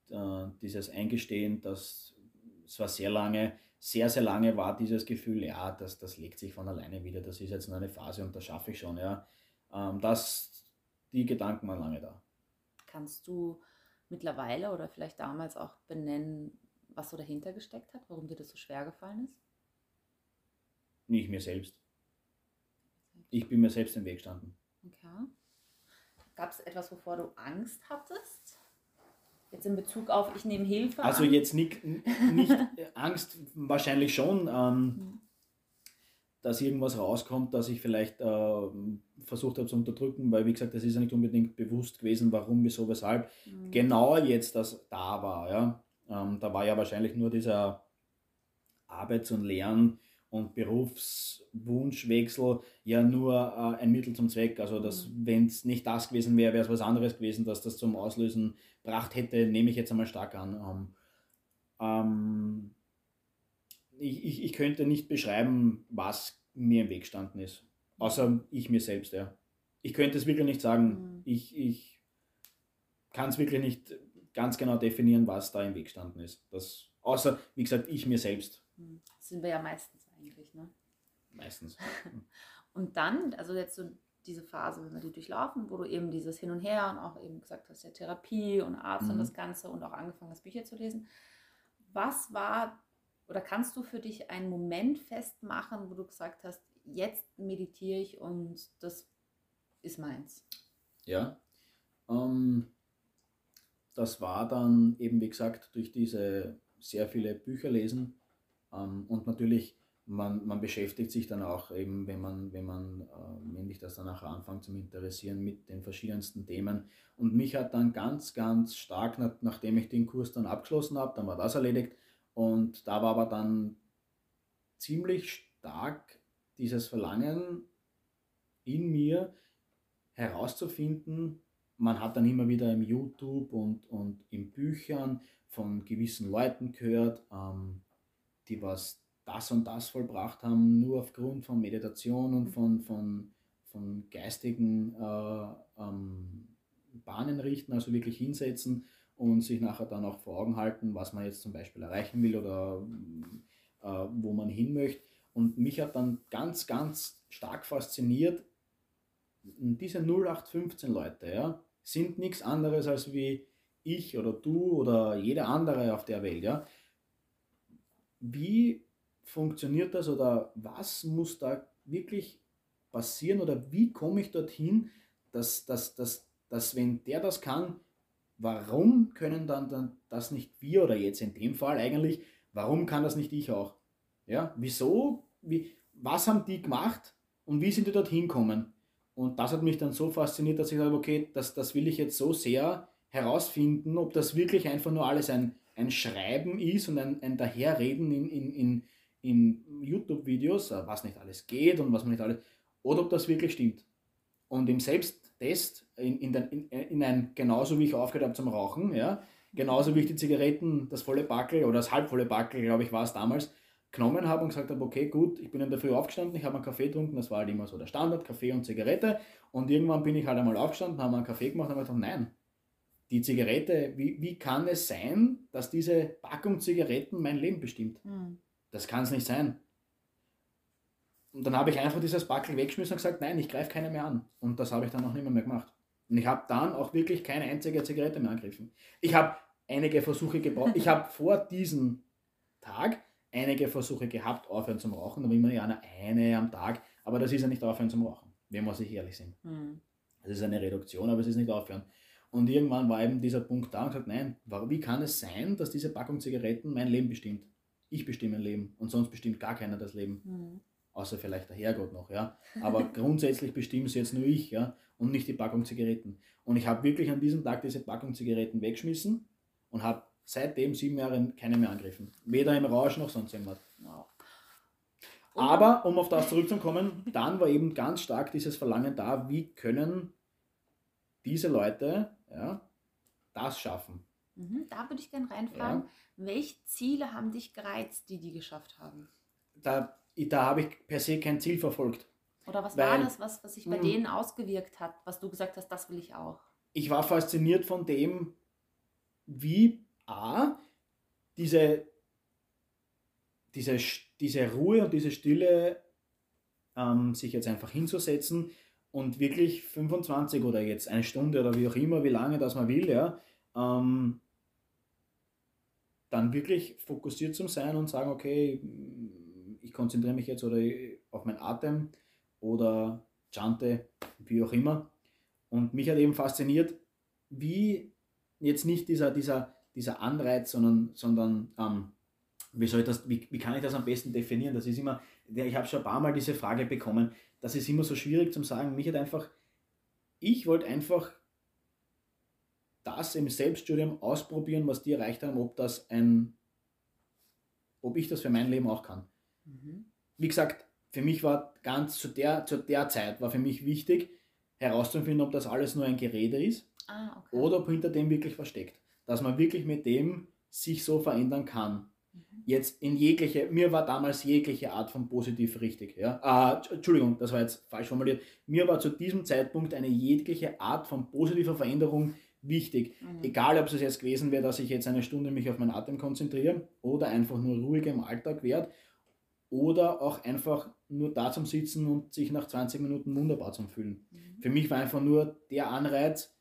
äh, dieses Eingestehen, dass es war sehr lange, sehr, sehr lange war dieses Gefühl, ja, das, das legt sich von alleine wieder, das ist jetzt nur eine Phase und das schaffe ich schon. Ja. Ähm, das, die Gedanken waren lange da. Kannst du mittlerweile oder vielleicht damals auch benennen, was so dahinter gesteckt hat, warum dir das so schwer gefallen ist? Nicht mir selbst. Ich bin mir selbst im Weg gestanden. Okay. Gab es etwas, wovor du Angst hattest? Jetzt in Bezug auf, ich nehme Hilfe. Also an? jetzt nicht, nicht [laughs] Angst, wahrscheinlich schon, ähm, mhm. dass irgendwas rauskommt, dass ich vielleicht äh, versucht habe zu unterdrücken, weil wie gesagt, das ist ja nicht unbedingt bewusst gewesen, warum, wieso, weshalb. Mhm. Genau jetzt das da war. Ja? Ähm, da war ja wahrscheinlich nur dieser Arbeits- und Lern- und Berufswunschwechsel ja nur äh, ein Mittel zum Zweck. Also, dass, mhm. wenn es nicht das gewesen wäre, wäre es was anderes gewesen, dass das zum Auslösen gebracht hätte, nehme ich jetzt einmal stark an. Ähm, ähm, ich, ich, ich könnte nicht beschreiben, was mir im Weg gestanden ist. Außer ich mir selbst, ja. Ich könnte es wirklich nicht sagen. Mhm. Ich, ich kann es wirklich nicht ganz genau definieren, was da im Weg gestanden ist. Das, außer, wie gesagt, ich mir selbst. Mhm. Das sind wir ja meistens eigentlich. Ne? Meistens. [laughs] und dann, also jetzt so diese Phase, wenn wir die durchlaufen, wo du eben dieses Hin und Her und auch eben gesagt hast, ja Therapie und Arzt mhm. und das Ganze und auch angefangen hast, Bücher zu lesen. Was war oder kannst du für dich einen Moment festmachen, wo du gesagt hast, jetzt meditiere ich und das ist meins? Ja, ähm, das war dann eben, wie gesagt, durch diese sehr viele Bücher lesen ähm, und natürlich man, man beschäftigt sich dann auch eben, wenn man, wenn man, äh, wenn dich das dann nachher anfängt zu interessieren mit den verschiedensten Themen. Und mich hat dann ganz, ganz stark, nach, nachdem ich den Kurs dann abgeschlossen habe, dann war das erledigt. Und da war aber dann ziemlich stark dieses Verlangen in mir herauszufinden, man hat dann immer wieder im YouTube und, und in Büchern von gewissen Leuten gehört, ähm, die was das und das vollbracht haben, nur aufgrund von Meditation und von, von, von geistigen äh, ähm, Bahnen richten, also wirklich hinsetzen und sich nachher dann auch vor Augen halten, was man jetzt zum Beispiel erreichen will oder äh, wo man hin möchte. Und mich hat dann ganz, ganz stark fasziniert, diese 0815 Leute ja, sind nichts anderes als wie ich oder du oder jeder andere auf der Welt. Ja. Wie funktioniert das oder was muss da wirklich passieren oder wie komme ich dorthin, dass, dass, dass, dass wenn der das kann, warum können dann, dann das nicht wir oder jetzt in dem Fall eigentlich, warum kann das nicht ich auch? Ja, wieso, wie, was haben die gemacht und wie sind die dorthin gekommen? Und das hat mich dann so fasziniert, dass ich sage, okay, das, das will ich jetzt so sehr herausfinden, ob das wirklich einfach nur alles ein, ein Schreiben ist und ein, ein Daherreden in, in, in, in YouTube-Videos, äh, was nicht alles geht und was man nicht alles, oder ob das wirklich stimmt. Und im Selbsttest, in, in, den, in, in ein, genauso wie ich aufgehört habe zum Rauchen, ja, genauso wie ich die Zigaretten, das volle Backel oder das halbvolle Backel, glaube ich, war es damals, genommen habe und gesagt habe, okay, gut, ich bin in der Früh aufgestanden, ich habe einen Kaffee getrunken, das war halt immer so der Standard, Kaffee und Zigarette. Und irgendwann bin ich halt einmal aufgestanden, habe einen Kaffee gemacht und habe gedacht, nein, die Zigarette, wie, wie kann es sein, dass diese Packung Zigaretten mein Leben bestimmt? Mhm. Das kann es nicht sein. Und dann habe ich einfach dieses Backel weggeschmissen und gesagt, nein, ich greife keine mehr an. Und das habe ich dann auch nicht mehr, mehr gemacht. Und ich habe dann auch wirklich keine einzige Zigarette mehr angegriffen. Ich habe einige Versuche gebraucht. Ich habe vor diesem Tag einige Versuche gehabt, aufhören zum Rauchen. Da will man ja eine, eine am Tag. Aber das ist ja nicht aufhören zum Rauchen, wenn wir sich ehrlich sind. Mhm. Das ist eine Reduktion, aber es ist nicht aufhören. Und irgendwann war eben dieser Punkt da und gesagt, nein, wie kann es sein, dass diese Packung Zigaretten mein Leben bestimmt? Ich bestimme mein Leben und sonst bestimmt gar keiner das Leben. Mhm. Außer vielleicht der Herrgott noch, ja. Aber [laughs] grundsätzlich bestimmt es jetzt nur ich, ja, und nicht die Packung Zigaretten. Und ich habe wirklich an diesem Tag diese Packung Zigaretten weggeschmissen und habe seitdem sieben Jahre keine mehr angegriffen. Weder im Rausch noch sonst irgendwas. Wow. Aber um auf das zurückzukommen, dann war eben ganz stark dieses Verlangen da, wie können diese Leute ja, das schaffen. Mhm, da würde ich gerne reinfragen, ja. welche Ziele haben dich gereizt, die die geschafft haben? Da, da habe ich per se kein Ziel verfolgt. Oder was weil, war das, was, was sich bei mh, denen ausgewirkt hat, was du gesagt hast, das will ich auch? Ich war fasziniert von dem, wie A, diese, diese, diese Ruhe und diese Stille, ähm, sich jetzt einfach hinzusetzen und wirklich 25 oder jetzt eine Stunde oder wie auch immer, wie lange das man will, ja, ähm, dann wirklich fokussiert zu sein und sagen, okay, ich konzentriere mich jetzt oder auf meinen Atem oder chante, wie auch immer. Und mich hat eben fasziniert, wie jetzt nicht dieser, dieser, dieser Anreiz, sondern, sondern ähm, wie, soll das, wie, wie kann ich das am besten definieren? Das ist immer, ich habe schon ein paar Mal diese Frage bekommen, das ist immer so schwierig zu sagen. Mich hat einfach, ich wollte einfach das im Selbststudium ausprobieren, was die erreicht haben, ob das ein, ob ich das für mein Leben auch kann. Mhm. Wie gesagt, für mich war ganz zu der, zu der Zeit war für mich wichtig, herauszufinden, ob das alles nur ein Gerede ist ah, okay. oder ob hinter dem wirklich was steckt. Dass man wirklich mit dem sich so verändern kann jetzt in jegliche, mir war damals jegliche Art von positiv richtig. Ja? Äh, Entschuldigung, das war jetzt falsch formuliert. Mir war zu diesem Zeitpunkt eine jegliche Art von positiver Veränderung wichtig. Mhm. Egal, ob es jetzt gewesen wäre, dass ich jetzt eine Stunde mich auf meinen Atem konzentriere oder einfach nur ruhig im Alltag werde oder auch einfach nur da zum Sitzen und sich nach 20 Minuten wunderbar zum Fühlen. Mhm. Für mich war einfach nur der Anreiz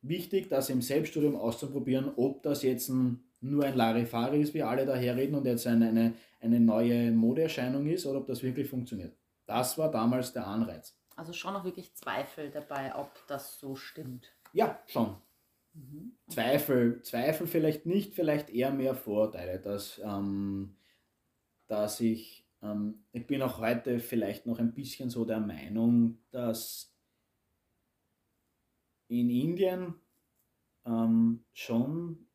wichtig, das im Selbststudium auszuprobieren, ob das jetzt ein nur ein Larifari ist, wie alle daherreden und jetzt eine, eine, eine neue Modeerscheinung ist oder ob das wirklich funktioniert. Das war damals der Anreiz. Also schon noch wirklich Zweifel dabei, ob das so stimmt. Ja, schon. Mhm. Zweifel, Zweifel vielleicht nicht, vielleicht eher mehr Vorteile, dass ähm, dass ich, ähm, ich bin auch heute vielleicht noch ein bisschen so der Meinung, dass in Indien ähm, schon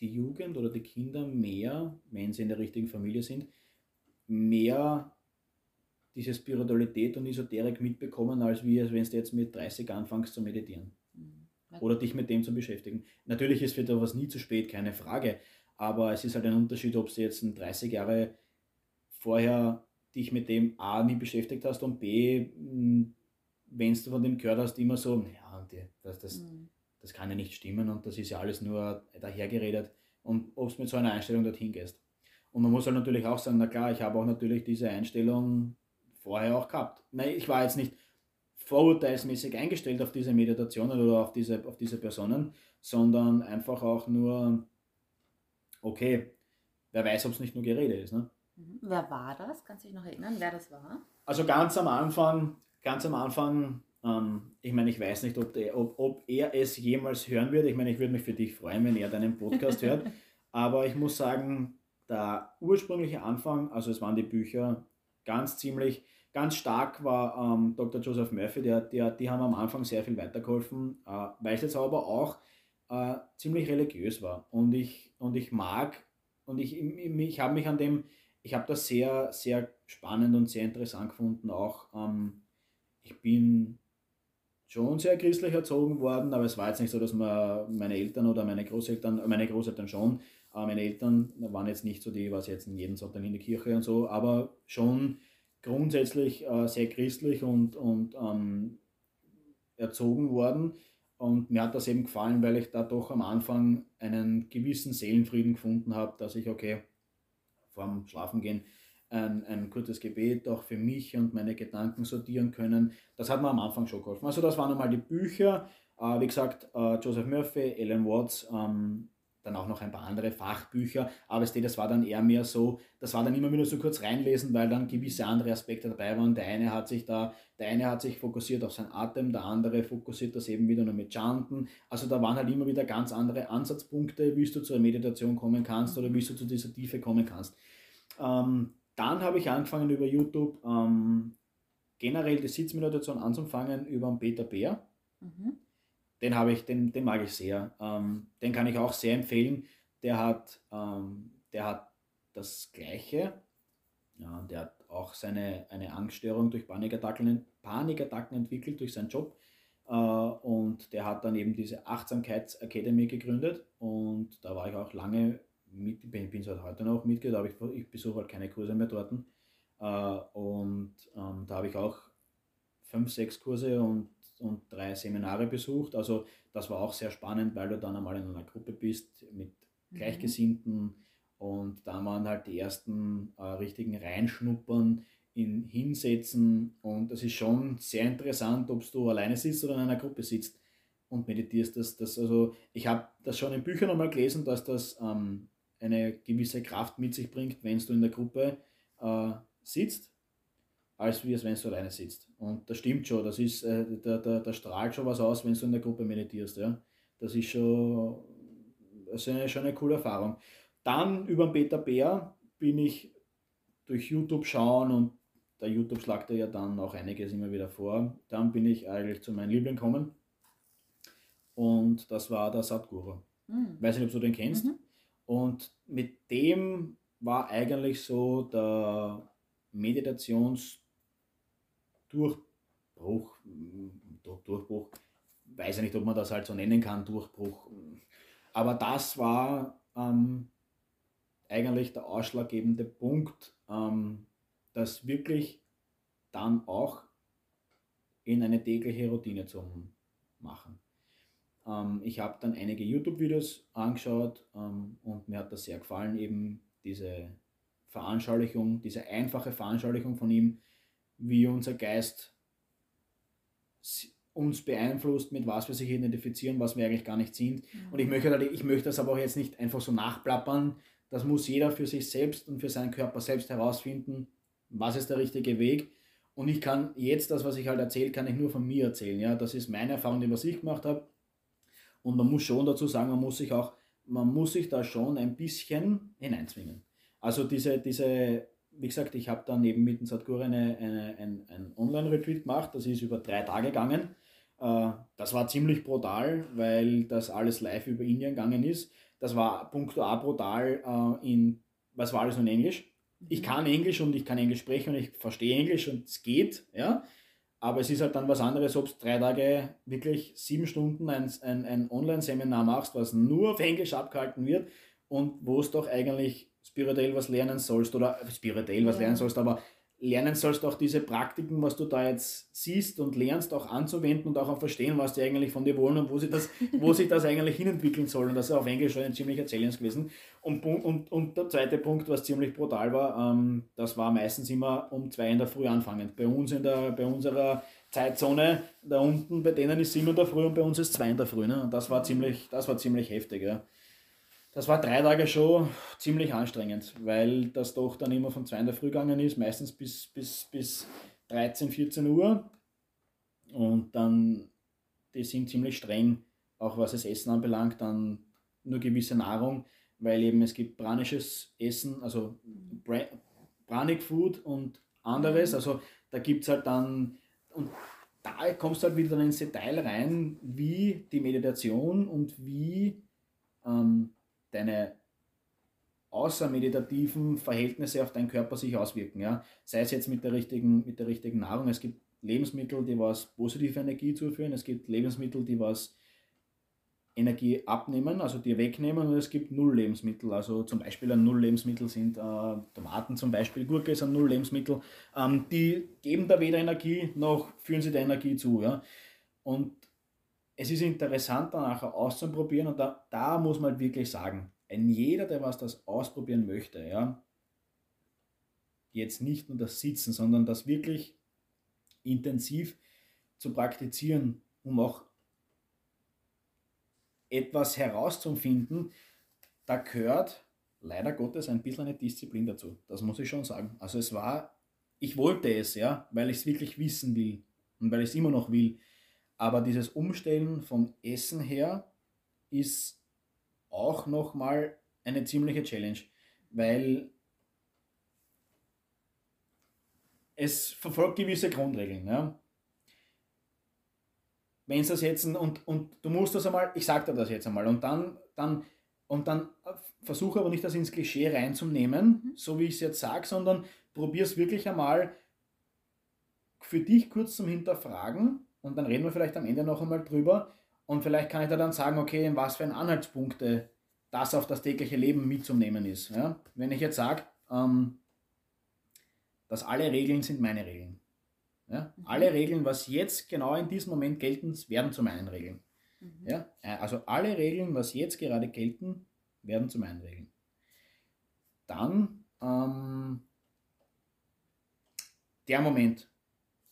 die Jugend oder die Kinder mehr, wenn sie in der richtigen Familie sind, mehr diese Spiritualität und Esoterik mitbekommen, als wie wenn du jetzt mit 30 anfängst zu meditieren. Mhm. Oder dich mit dem zu beschäftigen. Natürlich ist für etwas nie zu spät, keine Frage. Aber es ist halt ein Unterschied, ob du jetzt 30 Jahre vorher dich mit dem A nie beschäftigt hast und B, wenn du von dem gehört hast, immer so, ja, das, das, mhm. das kann ja nicht stimmen und das ist ja alles nur dahergeredet und ob du mit so einer Einstellung dorthin gehst. Und man muss halt natürlich auch sagen, na klar, ich habe auch natürlich diese Einstellung vorher auch gehabt. Nein, ich war jetzt nicht vorurteilsmäßig eingestellt auf diese Meditationen oder auf diese, auf diese Personen, sondern einfach auch nur, okay, wer weiß, ob es nicht nur Gerede ist. Ne? Mhm. Wer war das? Kannst du dich noch erinnern, wer das war? Also ganz am Anfang, ganz am Anfang, ähm, ich meine, ich weiß nicht, ob, der, ob, ob er es jemals hören wird. Ich meine, ich würde mich für dich freuen, wenn er deinen Podcast hört. [laughs] Aber ich muss sagen, der ursprüngliche Anfang, also es waren die Bücher ganz ziemlich, ganz stark war ähm, Dr. Joseph Murphy, der, der, die haben am Anfang sehr viel weitergeholfen, äh, weil es jetzt aber auch äh, ziemlich religiös war. Und ich, und ich mag, und ich, ich, habe mich an dem, ich habe das sehr, sehr spannend und sehr interessant gefunden auch. Ähm, ich bin schon sehr christlich erzogen worden, aber es war jetzt nicht so, dass man meine Eltern oder meine Großeltern, meine Großeltern schon, äh, meine Eltern waren jetzt nicht so die, was jetzt in jeden Sonntag in die Kirche und so, aber schon grundsätzlich äh, sehr christlich und, und ähm, erzogen worden. Und mir hat das eben gefallen, weil ich da doch am Anfang einen gewissen Seelenfrieden gefunden habe, dass ich, okay, vorm Schlafengehen ein, ein kurzes Gebet auch für mich und meine Gedanken sortieren können. Das hat mir am Anfang schon geholfen. Also das waren einmal die Bücher. Äh, wie gesagt, äh, Joseph Murphy, Ellen Watts, ähm, dann auch noch ein paar andere Fachbücher, aber das war dann eher mehr so, das war dann immer wieder so kurz reinlesen, weil dann gewisse andere Aspekte dabei waren. Der eine hat sich da, der eine hat sich fokussiert auf seinen Atem, der andere fokussiert das eben wieder nur mit Chanten. Also da waren halt immer wieder ganz andere Ansatzpunkte, wie du zur Meditation kommen kannst oder wie du zu dieser Tiefe kommen kannst. Ähm, dann habe ich angefangen über YouTube ähm, generell die Sitzmeditation anzufangen über den Peter Bär. Mhm den habe ich, den, den mag ich sehr. Ähm, den kann ich auch sehr empfehlen. Der hat, ähm, der hat das Gleiche. Ja, der hat auch seine, eine Angststörung durch Panikattacken, Panikattacken entwickelt durch seinen Job. Äh, und der hat dann eben diese Achtsamkeitsakademie gegründet. Und da war ich auch lange mit, bin, bin seit heute noch Mitglied, aber ich, ich besuche halt keine Kurse mehr dort. Äh, und ähm, da habe ich auch fünf, sechs Kurse und und drei Seminare besucht. Also das war auch sehr spannend, weil du dann einmal in einer Gruppe bist mit mhm. Gleichgesinnten mhm. und da waren halt die ersten äh, richtigen Reinschnuppern in Hinsetzen und das ist schon sehr interessant, ob du alleine sitzt oder in einer Gruppe sitzt und meditierst. Das, das, also ich habe das schon in Büchern einmal gelesen, dass das ähm, eine gewisse Kraft mit sich bringt, wenn du in der Gruppe äh, sitzt als wie es, wenn du alleine sitzt. Und das stimmt schon, das ist, äh, da, da, da strahlt schon was aus, wenn du in der Gruppe meditierst. Ja? Das ist schon, das ist eine, schon eine coole Erfahrung. Dann über den Peter Bär bin ich durch YouTube schauen und der YouTube schlagt ja dann auch einiges immer wieder vor. Dann bin ich eigentlich zu meinem Liebling gekommen und das war der Satguru. Mhm. Weiß nicht, ob du den kennst. Mhm. Und mit dem war eigentlich so der Meditations- Durchbruch, Durchbruch, weiß ich nicht, ob man das halt so nennen kann, Durchbruch. Aber das war ähm, eigentlich der ausschlaggebende Punkt, ähm, das wirklich dann auch in eine tägliche Routine zu machen. Ähm, ich habe dann einige YouTube-Videos angeschaut ähm, und mir hat das sehr gefallen, eben diese Veranschaulichung, diese einfache Veranschaulichung von ihm, wie unser Geist uns beeinflusst, mit was wir sich identifizieren, was wir eigentlich gar nicht sind. Mhm. Und ich möchte, halt, ich möchte das aber auch jetzt nicht einfach so nachplappern. Das muss jeder für sich selbst und für seinen Körper selbst herausfinden, was ist der richtige Weg. Und ich kann jetzt das, was ich halt erzähle, kann ich nur von mir erzählen. Ja? Das ist meine Erfahrung, die was ich gemacht habe. Und man muss schon dazu sagen, man muss sich auch, man muss sich da schon ein bisschen hineinzwingen. Also diese, diese wie gesagt, ich habe dann eben mit dem Sadhguru eine, eine, ein, ein Online-Retreat gemacht, das ist über drei Tage gegangen. Äh, das war ziemlich brutal, weil das alles live über Indien gegangen ist. Das war punkto A brutal äh, in, was war alles in Englisch? Ich mhm. kann Englisch und ich kann Englisch sprechen und ich verstehe Englisch und es geht, ja. Aber es ist halt dann was anderes, ob du drei Tage wirklich sieben Stunden ein, ein, ein Online-Seminar machst, was nur auf Englisch abgehalten wird und wo es doch eigentlich spirituell was lernen sollst oder spirituell was ja. lernen sollst, aber lernen sollst auch diese Praktiken, was du da jetzt siehst und lernst, auch anzuwenden und auch auf verstehen, was die eigentlich von dir wollen und wo, sie das, [laughs] wo sich das eigentlich hinentwickeln soll. Und das ist auf Englisch schon ein ziemlicher Challenge gewesen. Und, und, und der zweite Punkt, was ziemlich brutal war, ähm, das war meistens immer um zwei in der Früh anfangen. Bei uns in der, bei unserer Zeitzone da unten, bei denen ist sieben in der Früh und bei uns ist zwei in der Früh. Ne? Und das war ziemlich, das war ziemlich heftig. Ja. Das war drei Tage schon ziemlich anstrengend, weil das doch dann immer von 2 in der Früh gegangen ist, meistens bis, bis, bis 13, 14 Uhr. Und dann, die sind ziemlich streng, auch was das Essen anbelangt, dann nur gewisse Nahrung, weil eben es gibt branisches Essen, also Branik Food und anderes. Also da gibt es halt dann, und da kommst du halt wieder ins Detail rein, wie die Meditation und wie ähm, deine außermeditativen Verhältnisse auf deinen Körper sich auswirken. Ja? Sei es jetzt mit der, richtigen, mit der richtigen Nahrung. Es gibt Lebensmittel, die was positive Energie zuführen. Es gibt Lebensmittel, die was Energie abnehmen, also die wegnehmen. Und es gibt Null-Lebensmittel. Also zum Beispiel ein Null-Lebensmittel sind äh, Tomaten zum Beispiel, Gurke ist ein Null-Lebensmittel. Ähm, die geben da weder Energie noch führen sie der Energie zu. Ja? Und es ist interessant, dann nachher auszuprobieren und da, da muss man halt wirklich sagen, ein jeder, der was das ausprobieren möchte, ja, jetzt nicht nur das Sitzen, sondern das wirklich intensiv zu praktizieren, um auch etwas herauszufinden, da gehört leider Gottes ein bisschen eine Disziplin dazu. Das muss ich schon sagen. Also es war, ich wollte es, ja, weil ich es wirklich wissen will und weil ich es immer noch will. Aber dieses Umstellen vom Essen her ist auch nochmal eine ziemliche Challenge, weil es verfolgt gewisse Grundregeln. Ja? Wenn es das jetzt und, und du musst das einmal, ich sage dir das jetzt einmal, und dann, dann, und dann versuche aber nicht das ins Klischee reinzunehmen, mhm. so wie ich es jetzt sage, sondern probier es wirklich einmal für dich kurz zum Hinterfragen und dann reden wir vielleicht am Ende noch einmal drüber und vielleicht kann ich da dann sagen, okay, in was für ein Anhaltspunkte das auf das tägliche Leben mitzunehmen ist. Ja? Wenn ich jetzt sage, ähm, dass alle Regeln sind meine Regeln. Ja? Mhm. Alle Regeln, was jetzt genau in diesem Moment gelten, werden zu meinen Regeln. Mhm. Ja? Äh, also alle Regeln, was jetzt gerade gelten, werden zu meinen Regeln. Dann ähm, der Moment,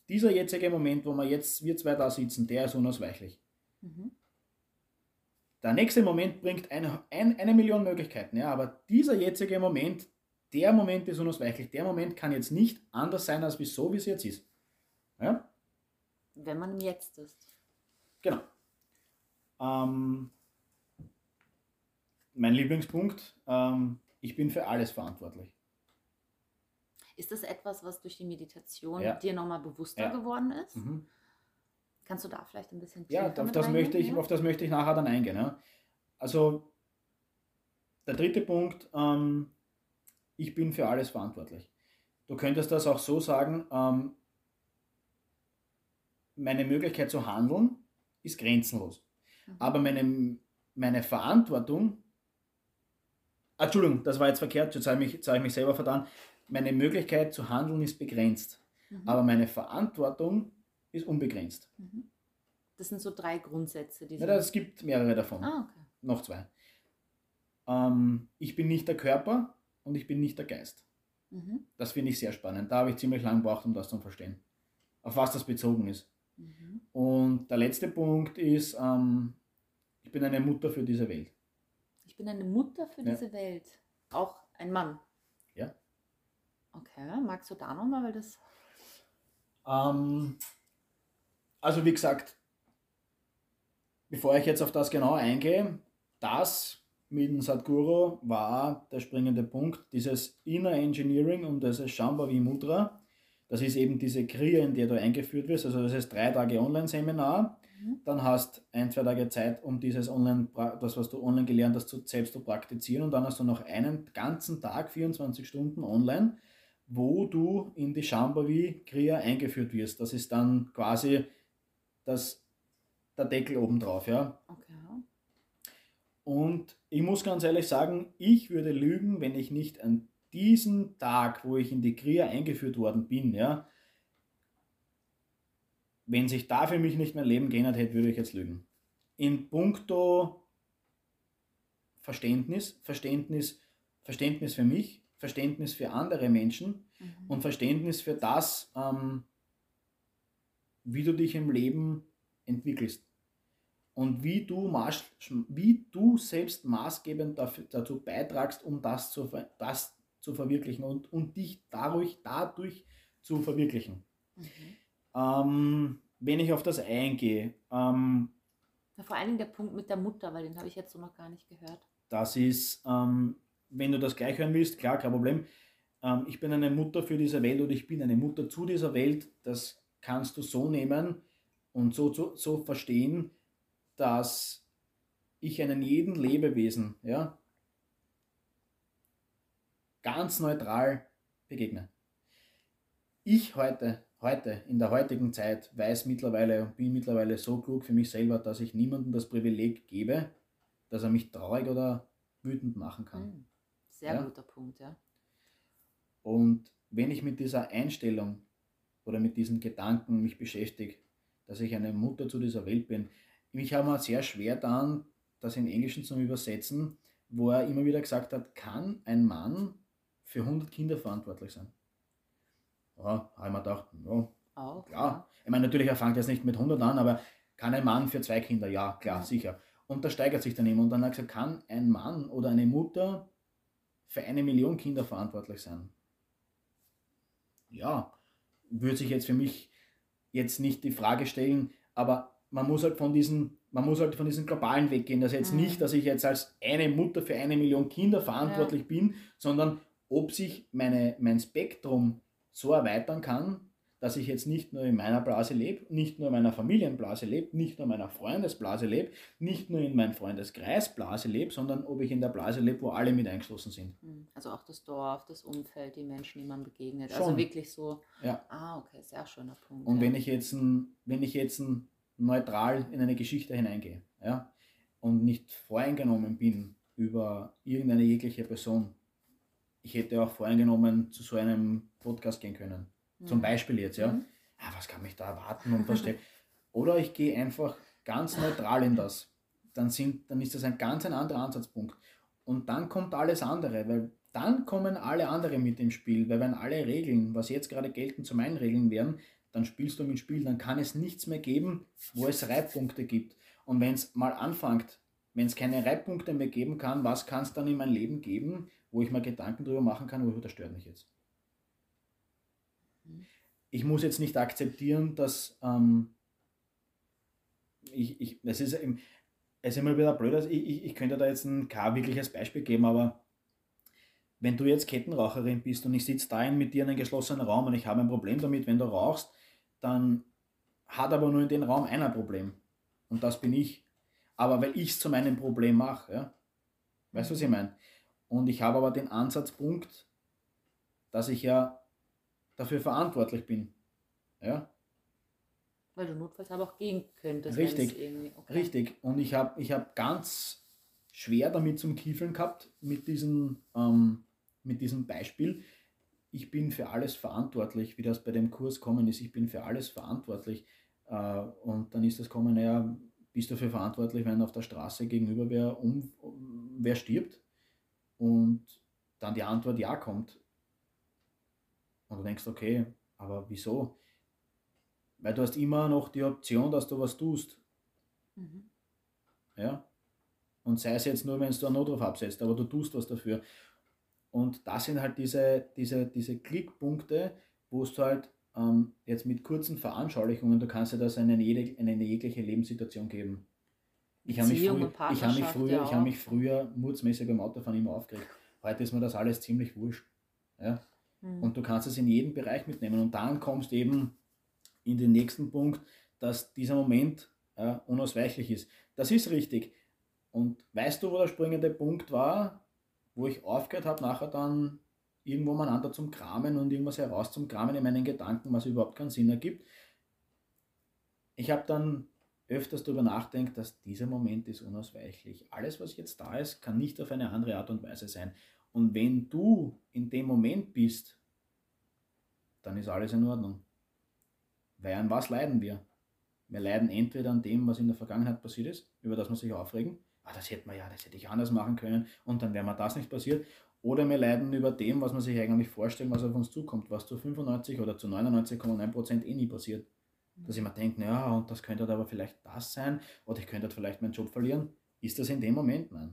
dieser jetzige Moment, wo wir jetzt, wir zwei da sitzen, der ist unausweichlich. Mhm. Der nächste Moment bringt eine, ein, eine Million Möglichkeiten, ja, aber dieser jetzige Moment, der Moment ist unausweichlich. Der Moment kann jetzt nicht anders sein, als wie so, wie es jetzt ist. Ja? Wenn man Jetzt ist. Genau. Ähm, mein Lieblingspunkt, ähm, ich bin für alles verantwortlich. Ist das etwas, was durch die Meditation ja. dir nochmal bewusster ja. geworden ist? Mhm. Kannst du da vielleicht ein bisschen Ja, auf das, möchte ich, auf das möchte ich nachher dann eingehen. Ja. Also der dritte Punkt, ähm, ich bin für alles verantwortlich. Du könntest das auch so sagen, ähm, meine Möglichkeit zu handeln ist grenzenlos. Mhm. Aber meine, meine Verantwortung, Entschuldigung, das war jetzt verkehrt, jetzt habe ich, mich, habe ich mich selber vertan meine Möglichkeit zu handeln ist begrenzt, mhm. aber meine Verantwortung ist unbegrenzt. Mhm. Das sind so drei Grundsätze. Die ja, es gibt mehrere davon. Ah, okay. Noch zwei. Ähm, ich bin nicht der Körper und ich bin nicht der Geist. Mhm. Das finde ich sehr spannend. Da habe ich ziemlich lange gebraucht, um das zu verstehen. Auf was das bezogen ist. Mhm. Und der letzte Punkt ist, ähm, ich bin eine Mutter für diese Welt. Ich bin eine Mutter für ja. diese Welt. Auch ein Mann. Okay, magst du da nochmal, weil das. Ähm, also wie gesagt, bevor ich jetzt auf das genau eingehe, das mit dem Sadhguru war der springende Punkt, dieses Inner Engineering und dieses Shambhavi Mudra. Das ist eben diese Kriya, in der du eingeführt wirst. Also das ist drei Tage Online-Seminar. Mhm. Dann hast ein, zwei Tage Zeit, um dieses Online, das, was du online gelernt hast, selbst zu praktizieren. Und dann hast du noch einen ganzen Tag, 24 Stunden online, wo du in die Shambhavi Kriya eingeführt wirst. Das ist dann quasi das, der Deckel obendrauf. Ja? Okay. Und ich muss ganz ehrlich sagen, ich würde lügen, wenn ich nicht an diesem Tag, wo ich in die Kriya eingeführt worden bin, ja, wenn sich da für mich nicht mein Leben geändert hätte, würde ich jetzt lügen. In puncto Verständnis, Verständnis, Verständnis für mich, Verständnis für andere Menschen mhm. und Verständnis für das, ähm, wie du dich im Leben entwickelst und wie du, maß, wie du selbst maßgebend dafür, dazu beitragst, um das zu, das zu verwirklichen und, und dich dadurch, dadurch zu verwirklichen. Mhm. Ähm, wenn ich auf das eingehe. Ähm, vor allem der Punkt mit der Mutter, weil den habe ich jetzt so noch gar nicht gehört. Das ist, ähm, wenn du das gleich hören willst, klar, kein Problem. Ähm, ich bin eine Mutter für diese Welt oder ich bin eine Mutter zu dieser Welt. Das kannst du so nehmen und so, so, so verstehen, dass ich einen jeden Lebewesen ja, ganz neutral begegne. Ich heute, heute, in der heutigen Zeit, weiß mittlerweile und bin mittlerweile so klug für mich selber, dass ich niemandem das Privileg gebe, dass er mich traurig oder wütend machen kann. Sehr ja? guter Punkt, ja. Und wenn ich mit dieser Einstellung oder mit diesen Gedanken mich beschäftige, dass ich eine Mutter zu dieser Welt bin, mich haben wir sehr schwer dann, das in Englischen zu übersetzen, wo er immer wieder gesagt hat, kann ein Mann für 100 Kinder verantwortlich sein? Ja, habe ich mir gedacht, ja, Auch, klar. Ja. Ich meine, natürlich, er fängt jetzt nicht mit 100 an, aber kann ein Mann für zwei Kinder? Ja, klar, ja. sicher. Und da steigert sich dann immer. Und dann hat er gesagt, kann ein Mann oder eine Mutter für eine Million Kinder verantwortlich sein? Ja, würde sich jetzt für mich jetzt nicht die Frage stellen, aber man muss halt von diesen, man muss halt von diesen globalen weggehen. Das jetzt mhm. nicht, dass ich jetzt als eine Mutter für eine Million Kinder verantwortlich ja. bin, sondern ob sich meine, mein Spektrum so erweitern kann, dass ich jetzt nicht nur in meiner Blase lebe, nicht nur in meiner Familienblase lebe, nicht nur in meiner Freundesblase lebe, nicht nur in meinem Freundeskreisblase lebe, sondern ob ich in der Blase lebe, wo alle mit eingeschlossen sind. Mhm. Also auch das Dorf, das Umfeld, die Menschen, die man begegnet. Also Schon. Also wirklich so. Ja. Ah, okay, sehr schöner Punkt. Und ja. wenn ich jetzt ein, wenn ich jetzt ein neutral in eine Geschichte hineingehe ja, und nicht voreingenommen bin über irgendeine jegliche Person. Ich hätte auch voreingenommen zu so einem Podcast gehen können. Mhm. Zum Beispiel jetzt, ja. Mhm. ja. Was kann mich da erwarten und was steht. [laughs] Oder ich gehe einfach ganz neutral in das. Dann, sind, dann ist das ein ganz ein anderer Ansatzpunkt. Und dann kommt alles andere, weil dann kommen alle anderen mit ins Spiel, weil wenn alle Regeln, was jetzt gerade gelten, zu meinen Regeln wären, dann spielst du mit Spiel, dann kann es nichts mehr geben, wo es Reibpunkte gibt. Und wenn es mal anfängt, wenn es keine Reibpunkte mehr geben kann, was kann es dann in mein Leben geben, wo ich mir Gedanken darüber machen kann, wo das stört mich jetzt. Ich muss jetzt nicht akzeptieren, dass ähm, ich, ich, es ist, es ist immer wieder blöd, also ich, ich, ich könnte da jetzt ein kein wirkliches Beispiel geben, aber wenn du jetzt Kettenraucherin bist und ich sitze da mit dir in einem geschlossenen Raum und ich habe ein Problem damit, wenn du rauchst, dann hat aber nur in dem Raum einer Problem. Und das bin ich. Aber weil ich es zu meinem Problem mache. Ja? Weißt du, was ich meine? Und ich habe aber den Ansatzpunkt, dass ich ja dafür verantwortlich bin. Ja? Weil du notfalls aber auch gehen könntest. Richtig, okay. richtig. Und ich habe ich hab ganz schwer damit zum Kiefeln gehabt, mit, diesen, ähm, mit diesem Beispiel, ich bin für alles verantwortlich, wie das bei dem Kurs kommen ist, ich bin für alles verantwortlich. Äh, und dann ist das kommen, naja, bist du dafür verantwortlich, wenn auf der Straße gegenüber wer, um, wer stirbt? Und dann die Antwort ja kommt. Und du denkst, okay, aber wieso? Weil du hast immer noch die Option, dass du was tust. Mhm. Ja. Und sei es jetzt nur, wenn du einen Notruf absetzt, aber du tust was dafür. Und das sind halt diese, diese, diese Klickpunkte, wo du halt ähm, jetzt mit kurzen Veranschaulichungen, du kannst dir das in eine, in eine jegliche Lebenssituation geben. Ich habe mich, früh, ich hab mich früher, ja ich hab mich früher mutsmäßig beim Autofahren immer aufgeregt. Heute ist mir das alles ziemlich wurscht. Ja? Mhm. Und du kannst es in jedem Bereich mitnehmen. Und dann kommst eben in den nächsten Punkt, dass dieser Moment äh, unausweichlich ist. Das ist richtig. Und weißt du, wo der springende Punkt war, wo ich aufgehört habe, nachher dann irgendwo miteinander zum Kramen und irgendwas heraus zum Kramen in meinen Gedanken, was überhaupt keinen Sinn ergibt. Ich habe dann öfters darüber nachdenkt, dass dieser Moment ist unausweichlich. Alles, was jetzt da ist, kann nicht auf eine andere Art und Weise sein. Und wenn du in dem Moment bist, dann ist alles in Ordnung. Weil an was leiden wir? Wir leiden entweder an dem, was in der Vergangenheit passiert ist, über das wir sich aufregen. Ah, das hätte man ja, das hätte ich anders machen können und dann wäre mir das nicht passiert. Oder wir leiden über dem, was man sich eigentlich vorstellen, was auf uns zukommt, was zu 95 oder zu 99,9% eh nie passiert. Dass ich mir denke, ja, und das könnte aber vielleicht das sein, oder ich könnte vielleicht meinen Job verlieren. Ist das in dem Moment? Nein.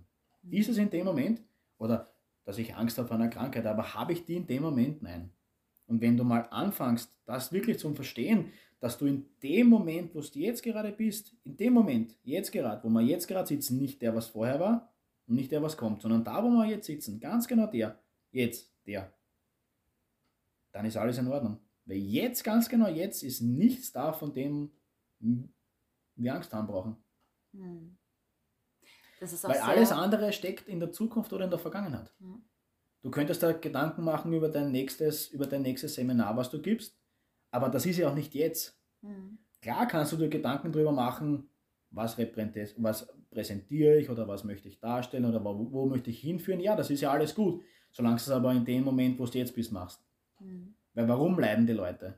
Ist es in dem Moment? Oder dass ich Angst habe vor einer Krankheit, aber habe ich die in dem Moment? Nein. Und wenn du mal anfängst, das wirklich zu verstehen, dass du in dem Moment, wo du jetzt gerade bist, in dem Moment, jetzt gerade, wo wir jetzt gerade sitzen, nicht der, was vorher war und nicht der, was kommt, sondern da, wo wir jetzt sitzen, ganz genau der, jetzt, der, dann ist alles in Ordnung. Weil jetzt, ganz genau jetzt, ist nichts da, von dem wir Angst haben brauchen. Hm. Weil alles andere steckt in der Zukunft oder in der Vergangenheit. Hm. Du könntest da Gedanken machen über dein nächstes, über dein nächstes Seminar, was du gibst. Aber das ist ja auch nicht jetzt. Mhm. Klar kannst du dir Gedanken darüber machen, was, was präsentiere ich oder was möchte ich darstellen oder wo, wo, möchte ich hinführen. Ja, das ist ja alles gut, solange du es aber in dem Moment, wo du jetzt bist, machst. Mhm. Weil warum leiden die Leute?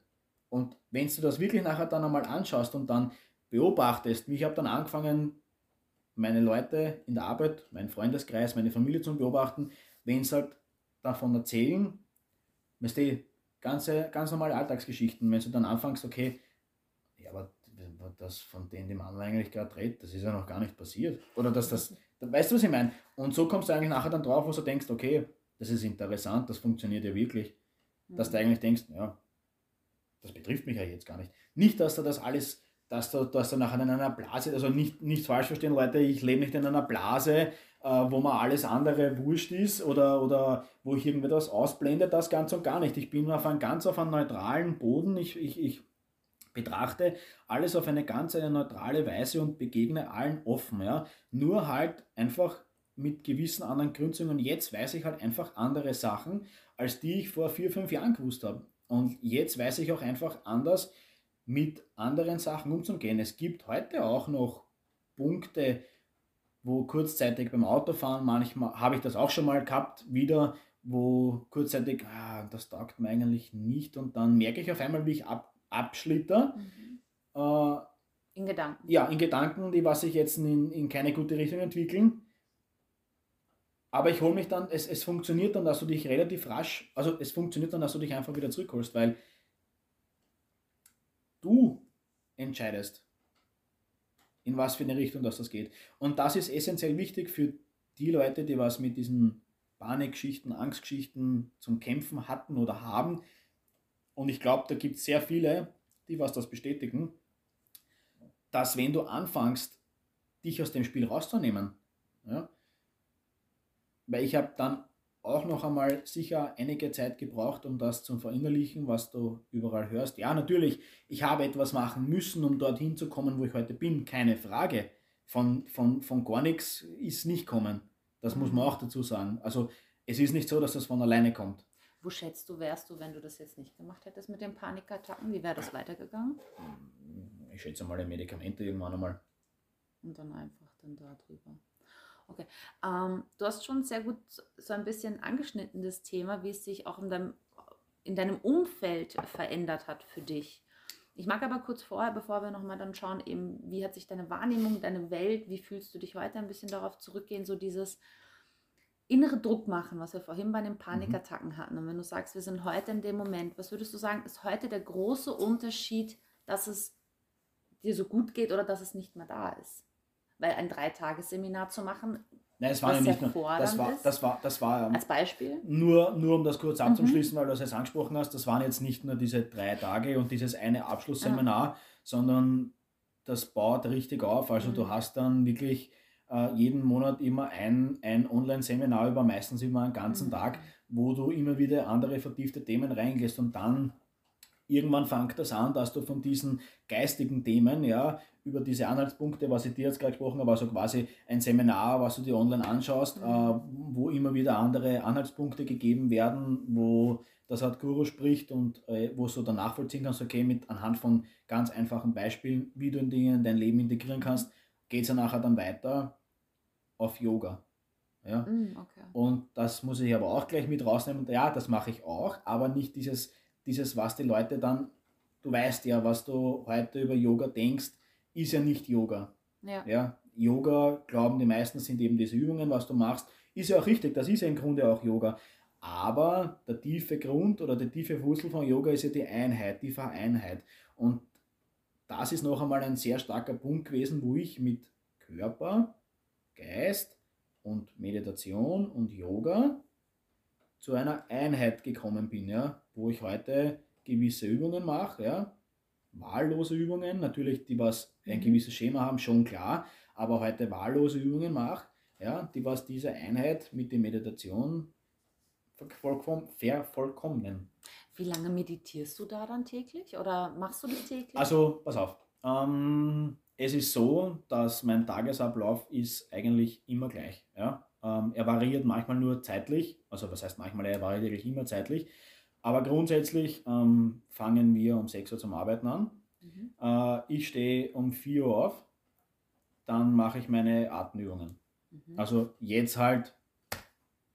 Und wenn du das wirklich nachher dann einmal anschaust und dann beobachtest, ich habe dann angefangen, meine Leute in der Arbeit, meinen Freundeskreis, meine Familie zu beobachten, wenn sie halt davon erzählen, weißt du, ganze, ganz normale Alltagsgeschichten. Wenn du dann anfängst, okay, ja, aber das von denen, die man eigentlich gerade redet, das ist ja noch gar nicht passiert. Oder dass das, weißt du, was ich meine? Und so kommst du eigentlich nachher dann drauf, wo du denkst, okay, das ist interessant, das funktioniert ja wirklich. Dass du mhm. eigentlich denkst, ja, das betrifft mich ja jetzt gar nicht. Nicht, dass du das alles, dass du, dass du nachher in einer Blase, also nicht, nicht falsch verstehen, Leute, ich lebe nicht in einer Blase, äh, wo mir alles andere wurscht ist oder, oder wo ich irgendetwas ausblende, das ganz und gar nicht. Ich bin auf einem ganz auf einem neutralen Boden. Ich, ich, ich betrachte alles auf eine ganz eine neutrale Weise und begegne allen offen. Ja? Nur halt einfach mit gewissen anderen Gründungen. Jetzt weiß ich halt einfach andere Sachen, als die ich vor vier, fünf Jahren gewusst habe. Und jetzt weiß ich auch einfach anders, mit anderen Sachen umzugehen. Es gibt heute auch noch Punkte, wo kurzzeitig beim Autofahren, manchmal habe ich das auch schon mal gehabt, wieder, wo kurzzeitig, ah, das taugt mir eigentlich nicht und dann merke ich auf einmal, wie ich ab, abschlitter. Mhm. Äh, in Gedanken. Ja, in Gedanken, die was sich jetzt in, in keine gute Richtung entwickeln. Aber ich hole mich dann, es, es funktioniert dann, dass du dich relativ rasch, also es funktioniert dann, dass du dich einfach wieder zurückholst, weil du entscheidest, in was für eine Richtung das, das geht. Und das ist essentiell wichtig für die Leute, die was mit diesen Panikgeschichten, Angstgeschichten zum Kämpfen hatten oder haben. Und ich glaube, da gibt es sehr viele, die was das bestätigen, dass wenn du anfängst, dich aus dem Spiel rauszunehmen, ja, weil ich habe dann auch noch einmal sicher einige Zeit gebraucht, um das zu verinnerlichen, was du überall hörst. Ja, natürlich, ich habe etwas machen müssen, um dorthin zu kommen, wo ich heute bin, keine Frage. Von, von, von gar nichts ist nicht kommen. Das muss man auch dazu sagen. Also es ist nicht so, dass das von alleine kommt. Wo schätzt du, wärst du, wenn du das jetzt nicht gemacht hättest mit den Panikattacken? Wie wäre das weitergegangen? Ich schätze mal Medikamente irgendwann einmal. Und dann einfach dann da drüber. Okay. Ähm, du hast schon sehr gut so ein bisschen angeschnitten, das Thema, wie es sich auch in deinem, in deinem Umfeld verändert hat für dich. Ich mag aber kurz vorher, bevor wir nochmal dann schauen, eben, wie hat sich deine Wahrnehmung, deine Welt, wie fühlst du dich heute, ein bisschen darauf zurückgehen, so dieses innere Druck machen, was wir vorhin bei den mhm. Panikattacken hatten. Und wenn du sagst, wir sind heute in dem Moment, was würdest du sagen, ist heute der große Unterschied, dass es dir so gut geht oder dass es nicht mehr da ist? Weil ein Dreitagesseminar zu machen, Nein, es war ja nicht nur. Das war, das war, das war als Beispiel. Nur, nur um das kurz abzuschließen, mhm. weil du es jetzt angesprochen hast, das waren jetzt nicht nur diese drei Tage und dieses eine Abschlussseminar, ah. sondern das baut richtig auf. Also Mhm. du hast dann wirklich äh, jeden Monat immer ein, ein Online-Seminar über meistens immer einen ganzen Mhm. Tag, wo du immer wieder andere vertiefte Themen reingehst und dann irgendwann fängt das an, dass du von diesen geistigen Themen, ja, über diese Anhaltspunkte, was ich dir jetzt gerade gesprochen habe, also quasi ein Seminar, was du dir online anschaust, Mhm. äh, wo immer wieder andere Anhaltspunkte gegeben werden, wo das Art Guru spricht und äh, wo du dann nachvollziehen kannst, okay, mit anhand von ganz einfachen Beispielen, wie du in Dinge in dein Leben integrieren kannst, geht es ja nachher dann weiter auf Yoga. Ja? Mhm, okay. Und das muss ich aber auch gleich mit rausnehmen. Ja, das mache ich auch, aber nicht dieses, dieses, was die Leute dann, du weißt ja, was du heute über Yoga denkst, ist ja nicht Yoga. Ja. Ja, Yoga, glauben die meisten, sind eben diese Übungen, was du machst. Ist ja auch richtig, das ist ja im Grunde auch Yoga. Aber der tiefe Grund oder die tiefe Wurzel von Yoga ist ja die Einheit, die Vereinheit. Und das ist noch einmal ein sehr starker Punkt gewesen, wo ich mit Körper, Geist und Meditation und Yoga zu einer Einheit gekommen bin, ja, wo ich heute gewisse Übungen mache, ja, wahllose Übungen, natürlich, die was ein Mhm. gewisses Schema haben, schon klar, aber heute wahllose Übungen mache, ja, die was diese Einheit mit der Meditation vollkommen, vervollkommnen. Wie lange meditierst du da dann täglich oder machst du das täglich? Also, pass auf. Ähm, es ist so, dass mein Tagesablauf ist eigentlich immer gleich. Ja? Ähm, er variiert manchmal nur zeitlich, also was heißt manchmal, er variiert eigentlich immer zeitlich. Aber grundsätzlich ähm, fangen wir um 6 Uhr zum Arbeiten an. Mhm. Äh, ich stehe um 4 Uhr auf, dann mache ich meine Atemübungen. Mhm. Also jetzt halt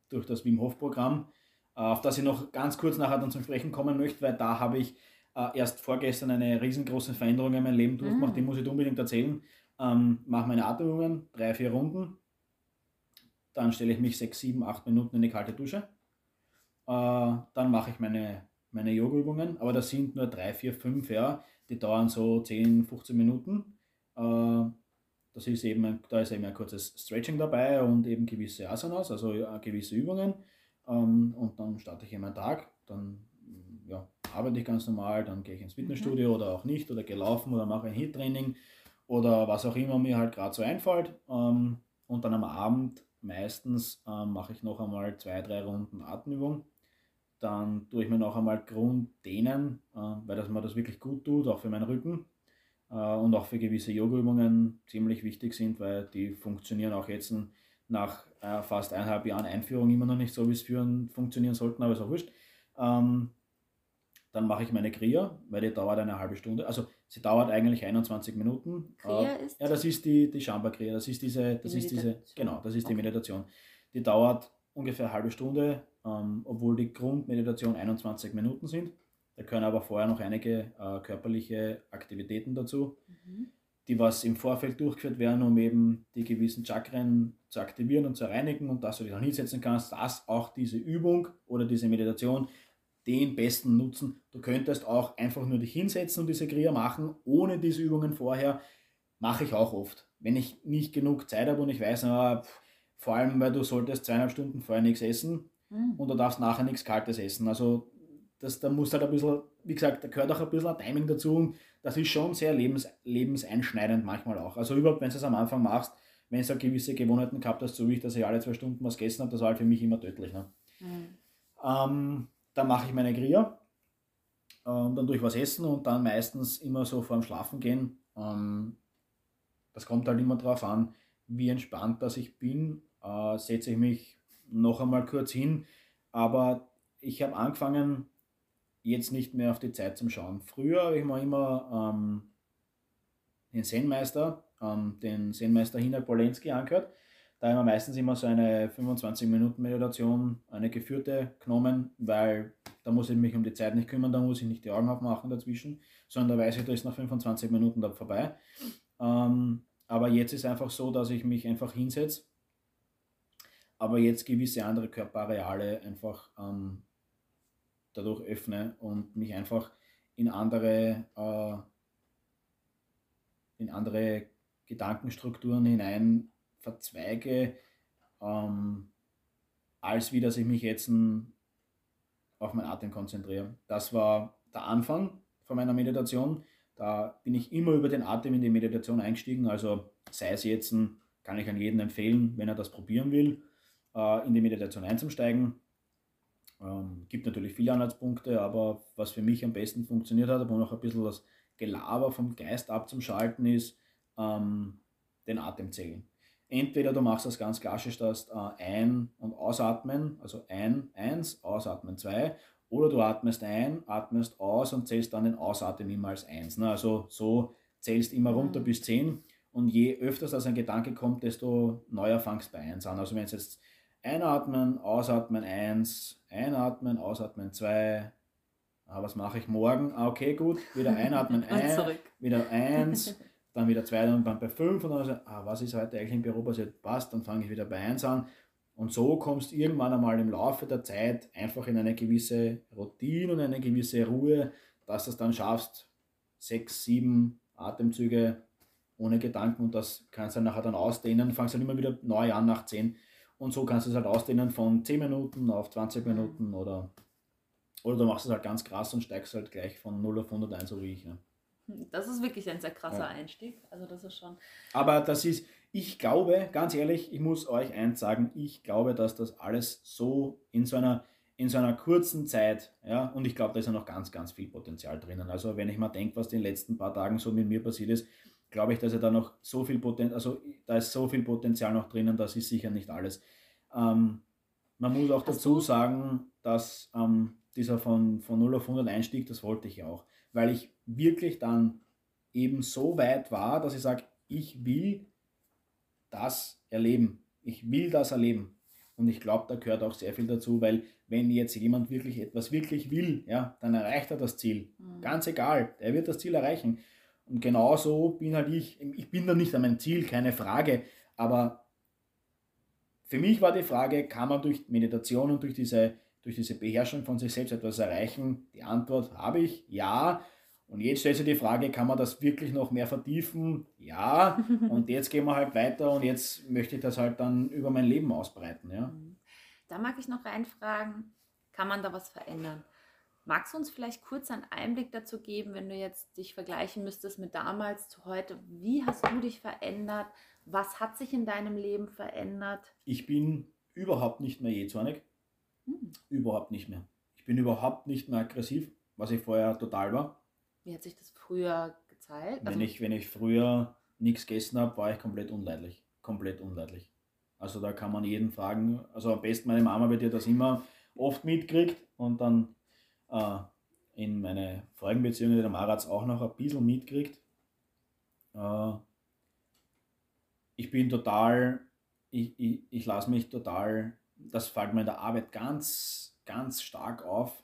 durch das Wim Hof Programm, äh, auf das ich noch ganz kurz nachher dann zum Sprechen kommen möchte, weil da habe ich äh, erst vorgestern eine riesengroße Veränderung in meinem Leben durchgemacht, Mm. die muss ich unbedingt erzählen. Ähm, mache meine Atemübungen, drei, vier Runden, dann stelle ich mich sechs, sieben, acht Minuten in die kalte Dusche, äh, dann mache ich meine, meine Yoga-Übungen, aber das sind nur drei, vier, fünf, ja, die dauern so 10, 15 Minuten. Äh, das ist eben ein, da ist eben ein kurzes Stretching dabei und eben gewisse Asanas, also äh, gewisse Übungen. Ähm, und dann starte ich in meinen Tag, dann ja, arbeite ich ganz normal, dann gehe ich ins Fitnessstudio oder auch nicht oder gehe laufen oder mache ein Hit-Training oder was auch immer mir halt gerade so einfällt. Ähm, und dann am Abend meistens ähm, mache ich noch einmal zwei, drei Runden Atemübung. Dann tue ich mir noch einmal Grunddehnen, äh, weil das mir das wirklich gut tut, auch für meinen Rücken äh, und auch für gewisse Yoga-Übungen ziemlich wichtig sind, weil die funktionieren auch jetzt nach äh, fast eineinhalb Jahren Einführung immer noch nicht so, wie es führen funktionieren sollten, aber ist auch wurscht. Ähm, dann mache ich meine Kriya, weil die dauert eine halbe Stunde. Also sie dauert eigentlich 21 Minuten. Kriya Äh, ist? Ja, das ist die, die Shamba Kriya. Das ist diese, das Die ist diese, genau, das ist die Okay. Meditation. Die dauert ungefähr eine halbe Stunde, ähm, obwohl die Grundmeditation 21 Minuten sind. Da können aber vorher noch einige äh, körperliche Aktivitäten dazu Mhm. die was im Vorfeld durchgeführt werden, um eben die gewissen Chakren zu aktivieren und zu reinigen und dass du dich dann hinsetzen kannst, dass auch diese Übung oder diese Meditation den besten Nutzen. Du könntest auch einfach nur dich hinsetzen und diese Kriya machen, ohne diese Übungen vorher. Mache ich auch oft. Wenn ich nicht genug Zeit habe und ich weiß, na, pff, vor allem, weil du solltest zweieinhalb Stunden vorher nichts essen, Mhm. und du darfst nachher nichts Kaltes essen. Also das, da muss halt ein bisschen, wie gesagt, da gehört auch ein bisschen ein Timing dazu. Und das ist schon sehr lebens, lebenseinschneidend manchmal auch. Also überhaupt, wenn du es am Anfang machst, wenn du gewisse Gewohnheiten gehabt hast, so wie ich, dass ich alle zwei Stunden was gegessen habe, das war halt für mich immer tödlich. Ne? Mhm. Ähm, dann mache ich meine Kriya, ähm, dann ich was essen und dann meistens immer so vorm Schlafen gehen. Ähm, das kommt halt immer darauf an, wie entspannt das ich bin, äh, setze ich mich noch einmal kurz hin. Aber ich habe angefangen, jetzt nicht mehr auf die Zeit zum Schauen. Früher habe ich mir immer ähm, den Zen-Meister, ähm, den Zen-Meister Polenski angehört. Da haben wir meistens immer so eine 25 Minuten Meditation, eine geführte genommen, weil da muss ich mich um die Zeit nicht kümmern, da muss ich nicht die Augen aufmachen dazwischen, sondern da weiß ich, da ist nach 25 Minuten da vorbei. Ähm, aber jetzt ist einfach so, dass ich mich einfach hinsetze, aber jetzt gewisse andere Körperareale einfach ähm, dadurch öffne und mich einfach in andere, äh, in andere Gedankenstrukturen hinein verzweige, ähm, als wie dass ich mich jetzt auf meinen Atem konzentriere. Das war der Anfang von meiner Meditation. Da bin ich immer über den Atem in die Meditation eingestiegen. Also sei es jetzt, kann ich an jeden empfehlen, wenn er das probieren will, äh, in die Meditation einzusteigen. Ähm, gibt natürlich viele Anhaltspunkte, aber was für mich am besten funktioniert hat, aber noch ein bisschen das Gelaber vom Geist abzuschalten, ist ähm, den Atem zählen. Entweder du machst das ganz klassisch, dass äh, ein- und ausatmen, also ein, eins, ausatmen, zwei, oder du atmest ein, atmest aus und zählst dann den Ausatmen immer als eins. Ne? Also so zählst immer runter mhm. bis zehn und je öfters das ein Gedanke kommt, desto neuer fangst du bei eins an. Also wenn es jetzt Einatmen, ausatmen 1, einatmen, ausatmen 2. Ah, was mache ich morgen? Ah, okay, gut. Wieder einatmen [laughs] 1, wieder 1, dann wieder 2 und dann bei 5 und dann so, ah, was ist heute eigentlich im Büro passiert? Passt, dann fange ich wieder bei 1 an. Und so kommst irgendwann einmal im Laufe der Zeit einfach in eine gewisse Routine und eine gewisse Ruhe, dass du es dann schaffst, 6, 7 Atemzüge ohne Gedanken und das kannst du dann nachher dann ausdehnen, fangst dann immer wieder neu an nach 10 und so kannst du es halt ausdehnen von 10 Minuten auf 20 mhm. Minuten oder, oder du machst es halt ganz krass und steigst halt gleich von 0 auf 101, so wie ich. Ja. Das ist wirklich ein sehr krasser ja. Einstieg. Also das ist schon. Aber das ist, ich glaube, ganz ehrlich, ich muss euch eins sagen, ich glaube, dass das alles so in so einer, in so einer kurzen Zeit, ja, und ich glaube, da ist ja noch ganz, ganz viel Potenzial drinnen. Also wenn ich mal denke, was in den letzten paar Tagen so mit mir passiert ist, glaube ich, dass er da noch so viel Potenzial, also da ist so viel Potenzial noch drinnen, das ist sicher nicht alles. Ähm, man muss auch dazu sagen, dass ähm, dieser von, von 0 auf 100 Einstieg, das wollte ich ja auch, weil ich wirklich dann eben so weit war, dass ich sage, ich will das erleben. Ich will das erleben. Und ich glaube, da gehört auch sehr viel dazu, weil wenn jetzt jemand wirklich etwas wirklich will, ja, dann erreicht er das Ziel. Mhm. Ganz egal, er wird das Ziel erreichen. Und genauso bin halt ich, ich bin da nicht an meinem Ziel, keine Frage, aber für mich war die Frage, kann man durch Meditation und durch diese, durch diese Beherrschung von sich selbst etwas erreichen? Die Antwort habe ich, ja. Und jetzt stellt sich die Frage, kann man das wirklich noch mehr vertiefen? Ja. [laughs] Und jetzt gehen wir halt weiter und jetzt möchte ich das halt dann über mein Leben ausbreiten. Ja. Da mag ich noch reinfragen, kann man da was verändern? Magst du uns vielleicht kurz einen Einblick dazu geben, wenn du jetzt dich vergleichen müsstest mit damals zu heute? Wie hast du dich verändert? Was hat sich in deinem Leben verändert? Ich bin überhaupt nicht mehr jähzornig. Hm. Überhaupt nicht mehr. Ich bin überhaupt nicht mehr aggressiv, was ich vorher total war. Wie hat sich das früher gezeigt? Also wenn, ich, wenn ich früher nichts gegessen habe, war ich komplett unleidlich. Komplett unleidlich. Also da kann man jeden fragen. Also am besten meine Mama wird ja das immer oft mitkriegt und dann äh, in meine vorigen Beziehungen, der Mara hat es auch noch ein bisschen mitkriegt. Äh, ich bin total, ich, ich, ich lasse mich total, das fällt mir in der Arbeit ganz, ganz stark auf,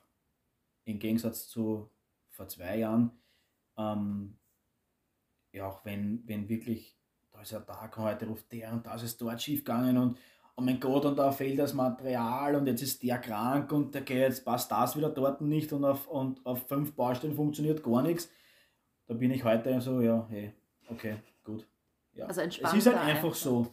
im Gegensatz zu vor zwei Jahren. Ähm, ja, auch wenn, wenn wirklich, da ist ein Tag heute, ruft der und das ist dort schief gegangen und oh mein Gott, und da fehlt das Material und jetzt ist der krank und der geht, jetzt passt das wieder dort nicht und auf, und auf fünf Baustellen funktioniert gar nichts. Da bin ich heute so, ja, hey, okay, gut. Ja. Also es ist halt einfach, einfach so.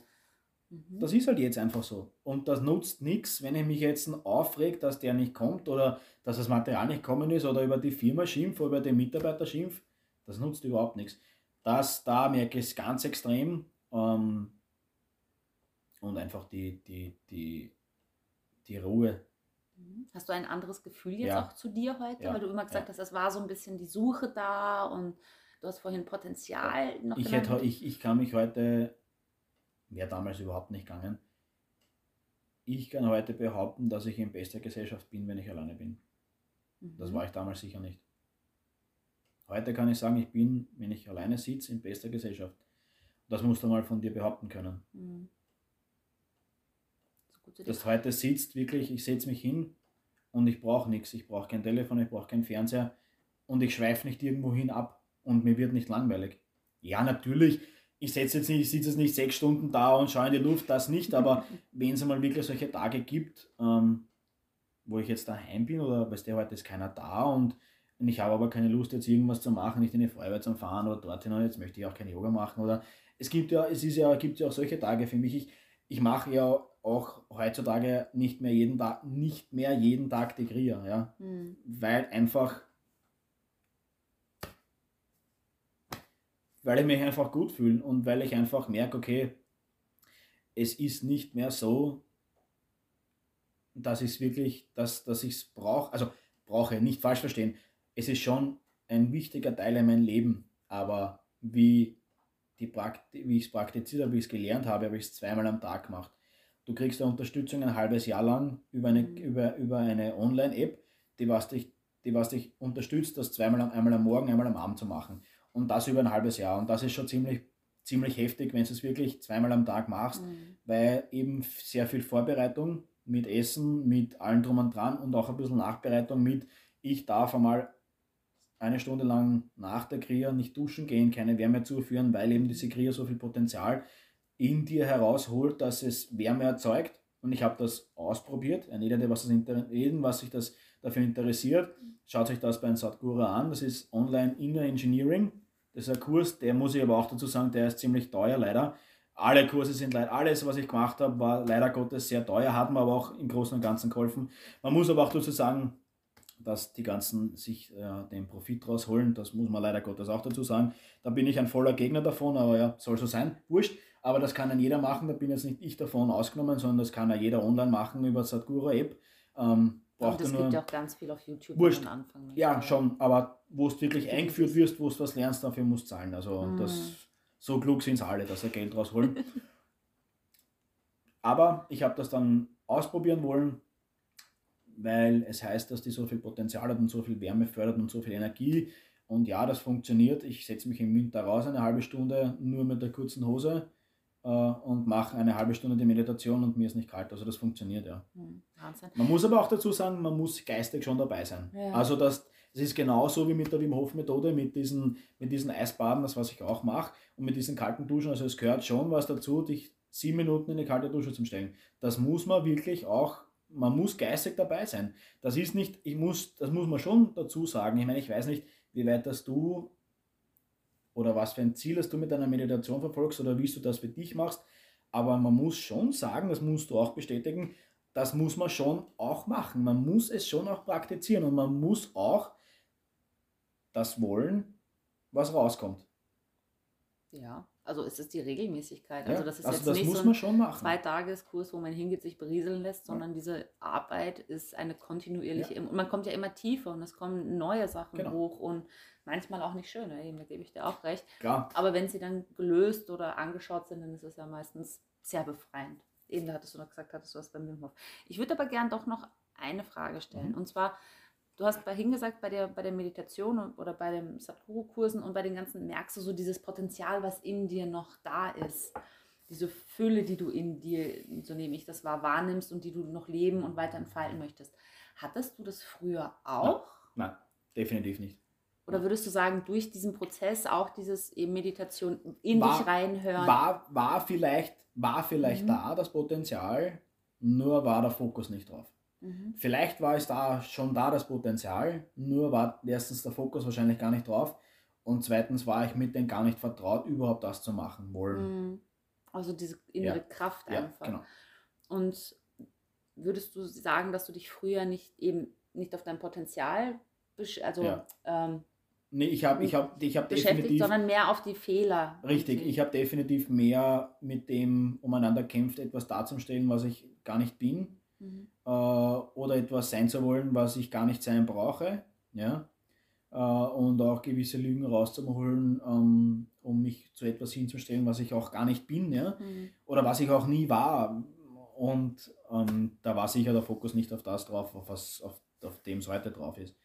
Mhm. Das ist halt jetzt einfach so. Und das nutzt nichts, wenn ich mich jetzt aufreg, dass der nicht kommt oder dass das Material nicht kommen ist oder über die Firma schimpf oder über den Mitarbeiter schimpf. Das nutzt überhaupt nichts. Das da merke ich es ganz extrem. Ähm, und einfach die, die, die, die Ruhe. Mhm. Hast du ein anderes Gefühl jetzt ja. auch zu dir heute? Ja. Weil du immer gesagt ja. hast, es war so ein bisschen die Suche da und du hast vorhin Potenzial noch ich, hätte, ich, ich kann mich heute, wäre damals überhaupt nicht gegangen, ich kann heute behaupten, dass ich in bester Gesellschaft bin, wenn ich alleine bin. Mhm. Das war ich damals sicher nicht. Heute kann ich sagen, ich bin, wenn ich alleine sitze, in bester Gesellschaft. Das musst du mal von dir behaupten können. Mhm. Das heute sitzt wirklich, ich setze mich hin und ich brauche nichts. Ich brauche kein Telefon, ich brauche keinen Fernseher und ich schweife nicht irgendwo hin ab und mir wird nicht langweilig. Ja, natürlich, ich setze jetzt nicht, ich sitze jetzt nicht sechs Stunden da und schaue in die Luft, das nicht, aber [laughs] wenn es einmal wirklich solche Tage gibt, ähm, wo ich jetzt daheim bin oder weißt du, heute ist keiner da und, und ich habe aber keine Lust jetzt irgendwas zu machen, nicht in die Feuerwehr zu fahren oder dorthin, jetzt möchte ich auch kein Yoga machen oder es gibt ja, es ist ja, gibt ja auch solche Tage für mich. Ich, ich mache ja auch heutzutage nicht mehr jeden Tag, nicht mehr jeden Tag die Kria, ja. Mhm. Weil einfach weil ich mich einfach gut fühle und weil ich einfach merke, okay, es ist nicht mehr so, dass ich es wirklich, dass, dass ich es brauche, also brauche, nicht falsch verstehen. Es ist schon ein wichtiger Teil in meinem Leben, aber wie, die Prakti wie ich es praktiziert habe, wie ich es gelernt habe, habe ich es zweimal am Tag gemacht. Du kriegst eine Unterstützung ein halbes Jahr lang über eine, mhm. über, über eine Online-App, die was dich, die was dich unterstützt, das zweimal einmal am Morgen, einmal am Abend zu machen. Und das über ein halbes Jahr. Und das ist schon ziemlich, ziemlich heftig, wenn du es wirklich zweimal am Tag machst, mhm. weil eben sehr viel Vorbereitung mit Essen, mit allem drum und dran und auch ein bisschen Nachbereitung mit, ich darf einmal eine Stunde lang nach der Kria nicht duschen gehen, keine Wärme zuführen, weil eben diese Kria so viel Potenzial in dir herausholt, dass es Wärme erzeugt. Und ich habe das ausprobiert. Jeder, der was, jeden, was sich das dafür interessiert, schaut sich das bei Sadhguru an. Das ist Online Inner Engineering. Das ist ein Kurs, der muss ich aber auch dazu sagen, der ist ziemlich teuer leider. Alle Kurse sind leider, alles, was ich gemacht habe, war leider Gottes sehr teuer, hat mir aber auch im Großen und Ganzen geholfen. Man muss aber auch dazu sagen, dass die ganzen sich äh, den Profit rausholen, das muss man leider Gottes auch dazu sagen. Da bin ich ein voller Gegner davon, aber ja, soll so sein, wurscht. Aber das kann dann jeder machen, da bin jetzt nicht ich davon ausgenommen, sondern das kann ja jeder online machen über Sadhguru App. Ähm, und es gibt ja auch ganz viel auf YouTube wurscht. am Anfang. Nicht? Ja, schon, aber wo du wirklich eingeführt wirst, wo du was lernst, dafür musst du zahlen. Also mhm. das, so klug sind es alle, dass sie Geld rausholen. [laughs] aber ich habe das dann ausprobieren wollen, weil es heißt, dass die so viel Potenzial hat und so viel Wärme fördert und so viel Energie. Und ja, das funktioniert. Ich setze mich im Winter raus, eine halbe Stunde nur mit der kurzen Hose und mache eine halbe Stunde die Meditation und mir ist nicht kalt. Also das funktioniert ja. Hm, Wahnsinn. Man muss aber auch dazu sagen, man muss geistig schon dabei sein. Ja. Also das, das ist genauso wie mit der Wim Hof Methode, mit diesen, mit diesen Eisbaden, das was ich auch mache, und mit diesen kalten Duschen. Also es gehört schon was dazu, dich sieben Minuten in eine kalte Dusche zu stellen. Das muss man wirklich auch man muss geistig dabei sein. Das ist nicht, ich muss, das muss man schon dazu sagen. Ich meine, ich weiß nicht, wie weit das du oder was für ein Ziel hast du mit deiner Meditation verfolgst oder wie du das für dich machst. Aber man muss schon sagen, das musst du auch bestätigen, das muss man schon auch machen. Man muss es schon auch praktizieren und man muss auch das wollen, was rauskommt. Ja, also ist es die Regelmäßigkeit. Also das ist also jetzt das nicht so ein Zweitageskurs, wo man hingeht, sich berieseln lässt, sondern ja. diese Arbeit ist eine kontinuierliche. Ja. Und man kommt ja immer tiefer und es kommen neue Sachen genau. hoch und manchmal auch nicht schöne, da gebe ich dir auch recht. Klar. Aber wenn sie dann gelöst oder angeschaut sind, dann ist es ja meistens sehr befreiend. Eben, da hattest du noch gesagt, hattest du was beim Wim Hof. Ich würde aber gern doch noch eine Frage stellen. Mhm. Und zwar, du hast bei hingesagt, bei der, bei der Meditation oder bei den Sadhguru-Kursen und bei den ganzen merkst du so dieses Potenzial, was in dir noch da ist. Diese Fülle, die du in dir, so nehme ich das wahr, wahrnimmst und die du noch leben und weiter entfalten möchtest. Hattest du das früher auch? Nein, Nein definitiv nicht. Oder würdest du sagen, durch diesen Prozess auch dieses eben Meditation in war, dich reinhören? War, war vielleicht, war vielleicht mhm. da das Potenzial, nur war der Fokus nicht drauf. Mhm. Vielleicht war es da schon da das Potenzial, nur war erstens der Fokus wahrscheinlich gar nicht drauf und zweitens war ich mit denen gar nicht vertraut, überhaupt das zu machen wollen. Mhm. Also diese innere ja. Kraft einfach. Ja, genau. Und würdest du sagen, dass du dich früher nicht eben nicht auf dein Potenzial, also ja. ähm, Nee, ich habe ich hab, ich hab definitiv. sondern mehr auf die Fehler. Richtig, ich habe definitiv mehr mit dem umeinander kämpft, etwas darzustellen, was ich gar nicht bin mhm. äh, oder etwas sein zu wollen, was ich gar nicht sein brauche. Ja? Äh, und auch gewisse Lügen rauszuholen, ähm, um mich zu etwas hinzustellen, was ich auch gar nicht bin. Ja? Mhm. Oder was ich auch nie war. Und ähm, da war sicher der Fokus nicht auf das drauf, auf, was, auf, auf dem es heute drauf ist.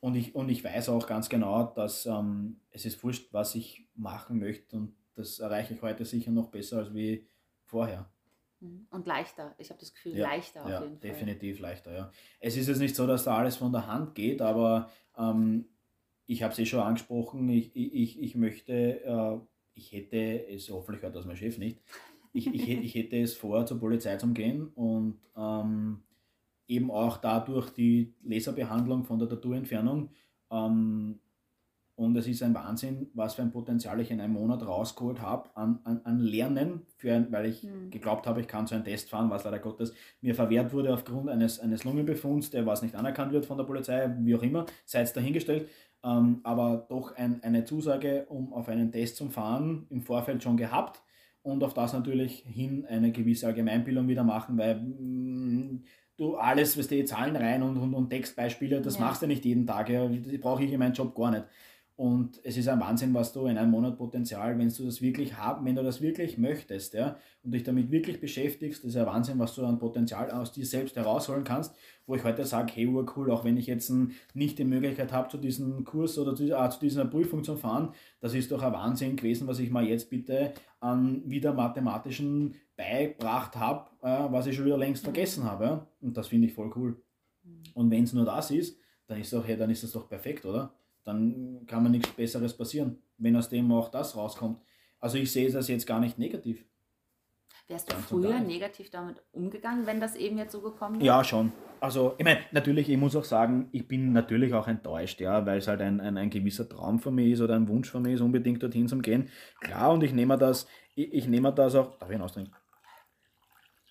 Und ich, und ich weiß auch ganz genau, dass ähm, es ist wurscht, was ich machen möchte und das erreiche ich heute sicher noch besser als wie vorher. Mhm. Und leichter. Ich habe das Gefühl, ja, leichter auf ja, jeden Fall. Definitiv leichter, ja. Es ist jetzt nicht so, dass da alles von der Hand geht, aber ähm, ich habe es eh schon angesprochen, ich, ich, ich möchte, äh, ich hätte es, hoffentlich hört das mein Chef nicht, ich, ich, ich hätte es vor, zur Polizei zu gehen und ähm, eben auch dadurch die Laserbehandlung von der Tattoo-Entfernung ähm, Und es ist ein Wahnsinn, was für ein Potenzial ich in einem Monat rausgeholt habe an, an, an Lernen, für ein, weil ich mhm. geglaubt habe, ich kann so einen Test fahren, was leider Gottes mir verwehrt wurde aufgrund eines, eines Lungenbefunds, der was nicht anerkannt wird von der Polizei, wie auch immer, sei es dahingestellt. Ähm, aber doch ein, eine Zusage, um auf einen Test zu fahren, im Vorfeld schon gehabt und auf das natürlich hin eine gewisse Allgemeinbildung wieder machen, weil mh, mm, du alles, was die Zahlen rein und, und, und Textbeispiele, das ja. machst du nicht jeden Tag. Ja. Das brauche ich in meinem Job gar nicht. Und es ist ein Wahnsinn, was du in einem Monat Potenzial, wenn du das wirklich haben, wenn du das wirklich möchtest, ja, und dich damit wirklich beschäftigst, das ist ein Wahnsinn, was du an Potenzial aus dir selbst herausholen kannst, wo ich heute sage, hey, cool, auch wenn ich jetzt nicht die Möglichkeit habe, zu diesem Kurs oder zu, äh, zu dieser Prüfung zu fahren, das ist doch ein Wahnsinn gewesen, was ich mal jetzt bitte an wieder mathematischen beigebracht habe, äh, was ich schon wieder längst vergessen habe. Ja? Und das finde ich voll cool. Mhm. Und wenn es nur das ist, dann ist, doch, hey, dann ist das doch perfekt, oder? Dann kann man nichts Besseres passieren, wenn aus dem auch das rauskommt. Also ich sehe das jetzt gar nicht negativ. Wärst du Ganz früher negativ damit umgegangen, wenn das eben jetzt so gekommen wäre? Ja, schon. Also, ich meine, natürlich, ich muss auch sagen, ich bin natürlich auch enttäuscht, ja, weil es halt ein, ein, ein gewisser Traum von mir ist oder ein Wunsch von mir ist, unbedingt dorthin zu gehen. Klar, und ich nehme das, ich, ich nehme das auch, darf ich ihn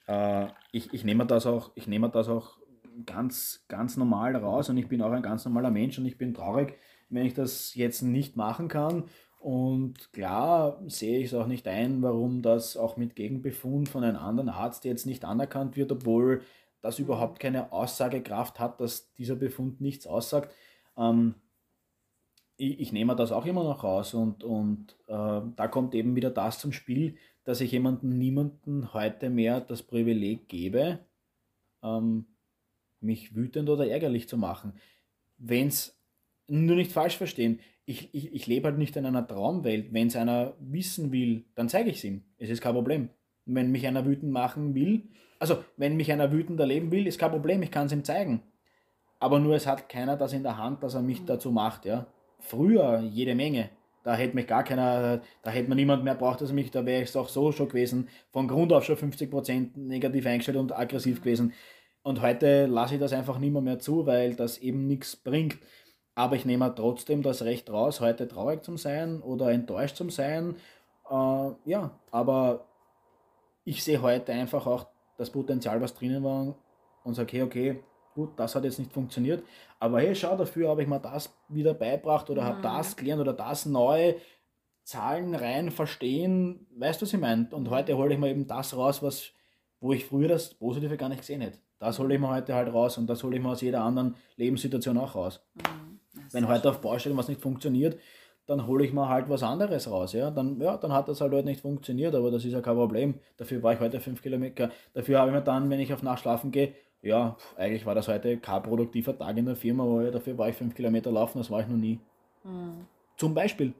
Äh, ich, ich nehme das auch, ich nehme das auch ganz, ganz normal raus und ich bin auch ein ganz normaler Mensch und ich bin traurig, wenn ich das jetzt nicht machen kann. Und klar sehe ich es auch nicht ein, warum das auch mit Gegenbefund von einem anderen Arzt jetzt nicht anerkannt wird, obwohl das überhaupt keine Aussagekraft hat, dass dieser Befund nichts aussagt. Ähm, ich, ich, nehme das auch immer noch raus und, und äh, da kommt eben wieder das zum Spiel, dass ich jemandem, niemanden heute mehr das Privileg gebe, ähm, mich wütend oder ärgerlich zu machen. Wenn es nur nicht falsch verstehen. Ich, ich, ich lebe halt nicht in einer Traumwelt. Wenn es einer wissen will, dann zeige ich es ihm. Es ist kein Problem. Wenn mich einer wütend machen will, also wenn mich einer wütend erleben will, ist kein Problem, ich kann es ihm zeigen. Aber nur es hat keiner das in der Hand, dass er mich dazu macht. Ja? Früher jede Menge. Da hätte mich gar keiner, da hätte man niemand mehr braucht, dass mich, da wäre ich auch so schon gewesen, von Grund auf schon 50% negativ eingestellt und aggressiv gewesen. Und heute lasse ich das einfach nicht mehr, mehr zu, weil das eben nichts bringt. Aber ich nehme trotzdem das Recht raus, heute traurig zu sein oder enttäuscht zu sein. Äh, ja, aber ich sehe heute einfach auch das Potenzial, was drinnen war und sage, hey, okay, gut, das hat jetzt nicht funktioniert. Aber hey, schau, dafür habe ich mir das wieder beibracht oder mhm. habe das gelernt oder das neu. Zahlen rein verstehen, weißt du, was ich meine? Und heute hole ich mir eben das raus, was, wo ich früher das Positive gar nicht gesehen hätte. Das hole ich mir heute halt raus und das hole ich mir aus jeder anderen Lebenssituation auch raus. Mhm. Wenn heute auf Baustellen was nicht funktioniert, dann hole ich mal halt was anderes raus. Ja? Dann, ja, dann hat das halt heute nicht funktioniert, aber das ist ja kein Problem. Dafür war ich heute fünf Kilometer. Dafür habe ich mir dann, wenn ich auf Nacht schlafen gehe, ja, eigentlich war das heute kein produktiver Tag in der Firma, aber dafür war ich fünf Kilometer laufen, das war ich noch nie. Mhm. Zum Beispiel.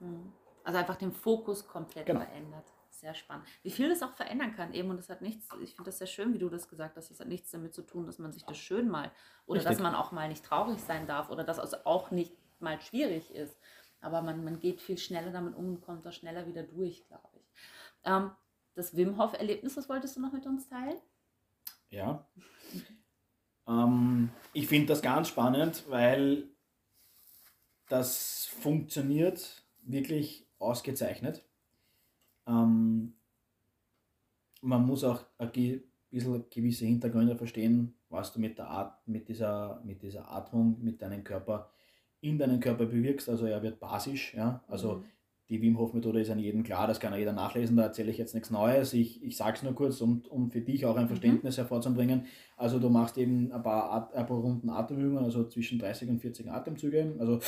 Mhm. Also einfach den Fokus komplett genau. verändert sehr spannend. Wie viel das auch verändern kann eben und das hat nichts, ich finde das sehr schön, wie du das gesagt hast, das hat nichts damit zu tun, dass man sich das schön mal oder Richtig. dass man auch mal nicht traurig sein darf oder dass es auch nicht mal schwierig ist. Aber man, man geht viel schneller damit um und kommt da schneller wieder durch, glaube ich. Ähm, das Wim Hof-Erlebnis, was wolltest du noch mit uns teilen? Ja. ähm, ich finde das ganz spannend, weil das funktioniert wirklich ausgezeichnet. Ähm, man muss auch ein bisschen gewisse Hintergründe verstehen, was du mit, der At mit, dieser, mit dieser Atmung, mit deinem Körper in deinen Körper bewirkst. Also er wird basisch, ja. Also mhm. die Wim Hof Methode ist an jedem klar, das kann jeder nachlesen, da erzähle ich jetzt nichts Neues. Ich, ich sage es nur kurz, um, um für dich auch ein mhm. Verständnis mhm. hervorzubringen. Also du machst eben ein paar, At ein paar Runden Atemübungen, also zwischen 30 und 40 Atemzüge. Also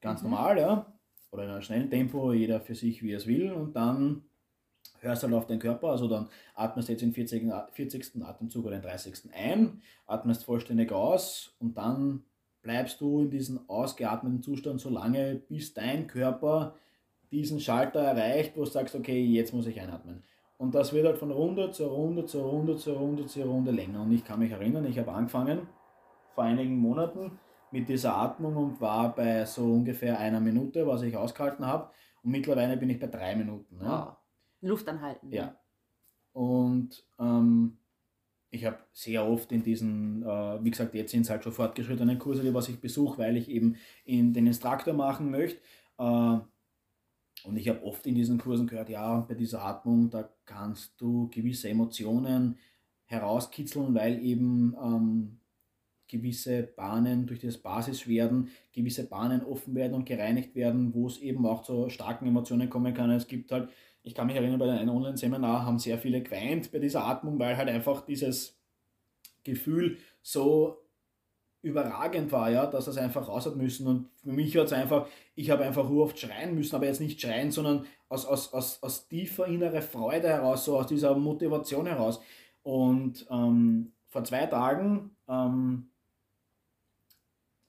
ganz mhm. normal, ja oder in einem schnellen Tempo, jeder für sich, wie er es will, und dann hörst du halt auf den Körper, also dann atmest du jetzt den 40. 40. Atemzug oder den 30. ein, atmest vollständig aus und dann bleibst du in diesem ausgeatmeten Zustand so lange, bis dein Körper diesen Schalter erreicht, wo du sagst, okay, jetzt muss ich einatmen. Und das wird halt von Runde zu Runde zu Runde zu Runde zu Runde länger. Und ich kann mich erinnern, ich habe angefangen vor einigen Monaten mit dieser Atmung und war bei so ungefähr einer Minute, was ich ausgehalten habe. Und mittlerweile bin ich bei drei Minuten. Ja. Wow. Luft anhalten. Ja. Und ähm, ich habe sehr oft in diesen, äh, wie gesagt, jetzt sind es halt schon fortgeschrittene Kurse, die was ich besuche, weil ich eben in den Instruktor machen möchte. Äh, und ich habe oft in diesen Kursen gehört, ja, bei dieser Atmung, da kannst du gewisse Emotionen herauskitzeln, weil eben ähm, gewisse Bahnen durch das Basiswerden, gewisse Bahnen offen werden und gereinigt werden, wo es eben auch zu starken Emotionen kommen kann. Es gibt halt ich kann mich erinnern, bei einem Online-Seminar haben sehr viele geweint bei dieser Atmung, weil halt einfach dieses Gefühl so überragend war, ja, dass das einfach raus hat müssen. Und für mich hat es einfach, ich habe einfach oft schreien müssen, aber jetzt nicht schreien, sondern aus, aus, aus, aus tiefer innerer Freude heraus, so aus dieser Motivation heraus. Und ähm, vor zwei Tagen ähm,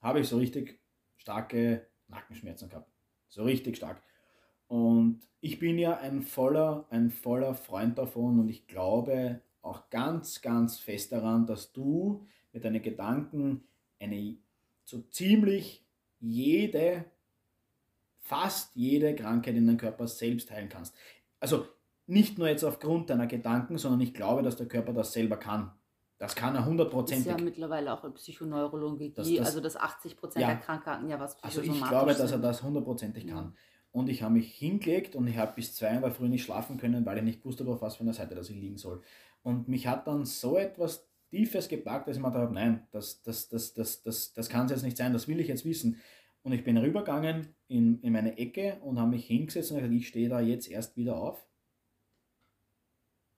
habe ich so richtig starke Nackenschmerzen gehabt. So richtig stark. Und ich bin ja ein voller, ein voller Freund davon und ich glaube auch ganz, ganz fest daran, dass du mit deinen Gedanken eine so ziemlich jede, fast jede Krankheit in deinem Körper selbst heilen kannst. Also nicht nur jetzt aufgrund deiner Gedanken, sondern ich glaube, dass der Körper das selber kann. Das kann er hundertprozentig. Ist ja mittlerweile auch in Psychoneurologie, das, das, also dass 80 Prozent ja, der Krankheiten ja was Also ich glaube, dass er das hundertprozentig kann. Ja. Und ich habe mich hingelegt und ich habe bis zwei in der Früh nicht schlafen können, weil ich nicht wusste, auf was für einer Seite dass ich liegen soll. Und mich hat dann so etwas Tiefes gepackt, dass ich mir gedacht habe, nein, das, das, das, das, das, das kann es jetzt nicht sein, das will ich jetzt wissen. Und ich bin rübergegangen in, in meine Ecke und habe mich hingesetzt und gesagt, ich stehe da jetzt erst wieder auf,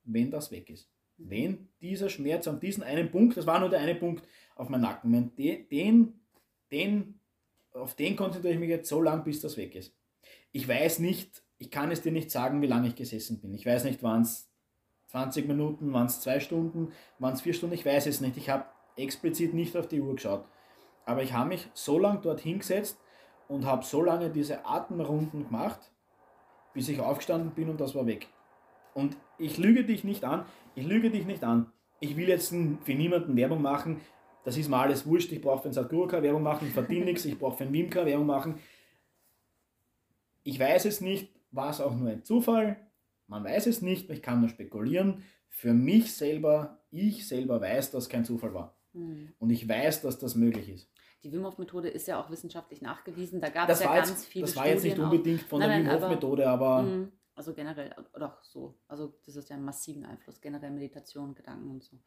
wenn das weg ist. Wenn dieser Schmerz an diesen einen Punkt, das war nur der eine Punkt auf meinem Nacken, wenn den, den, auf den konzentriere ich mich jetzt so lang, bis das weg ist ich weiß nicht, ich kann es dir nicht sagen, wie lange ich gesessen bin. Ich weiß nicht, waren es 20 Minuten, waren es zwei Stunden, waren es vier Stunden, ich weiß es nicht. Ich habe explizit nicht auf die Uhr geschaut. Aber ich habe mich so lange dort hingesetzt und habe so lange diese Atemrunden gemacht, bis ich aufgestanden bin und das war weg. Und ich lüge dich nicht an, ich lüge dich nicht an. Ich will jetzt für niemanden Werbung machen, das ist mir alles wurscht, ich brauche für den Saturka Werbung machen, ich verdiene nichts, ich brauche für den Wimka Werbung machen. Ich weiß es nicht, war es auch nur ein Zufall? Man weiß es nicht, ich kann nur spekulieren. Für mich selber, ich selber weiß, dass es kein Zufall war. Mhm. Und ich weiß, dass das möglich ist. Die Wim Hof Methode ist ja auch wissenschaftlich nachgewiesen. Da gab es ja ganz jetzt, viele Das war jetzt nicht unbedingt von nein, der Wim Hof Methode, aber. Mh, also generell, oder so. Also das ist ja einen massiven Einfluss. Generell Meditation, Gedanken und so.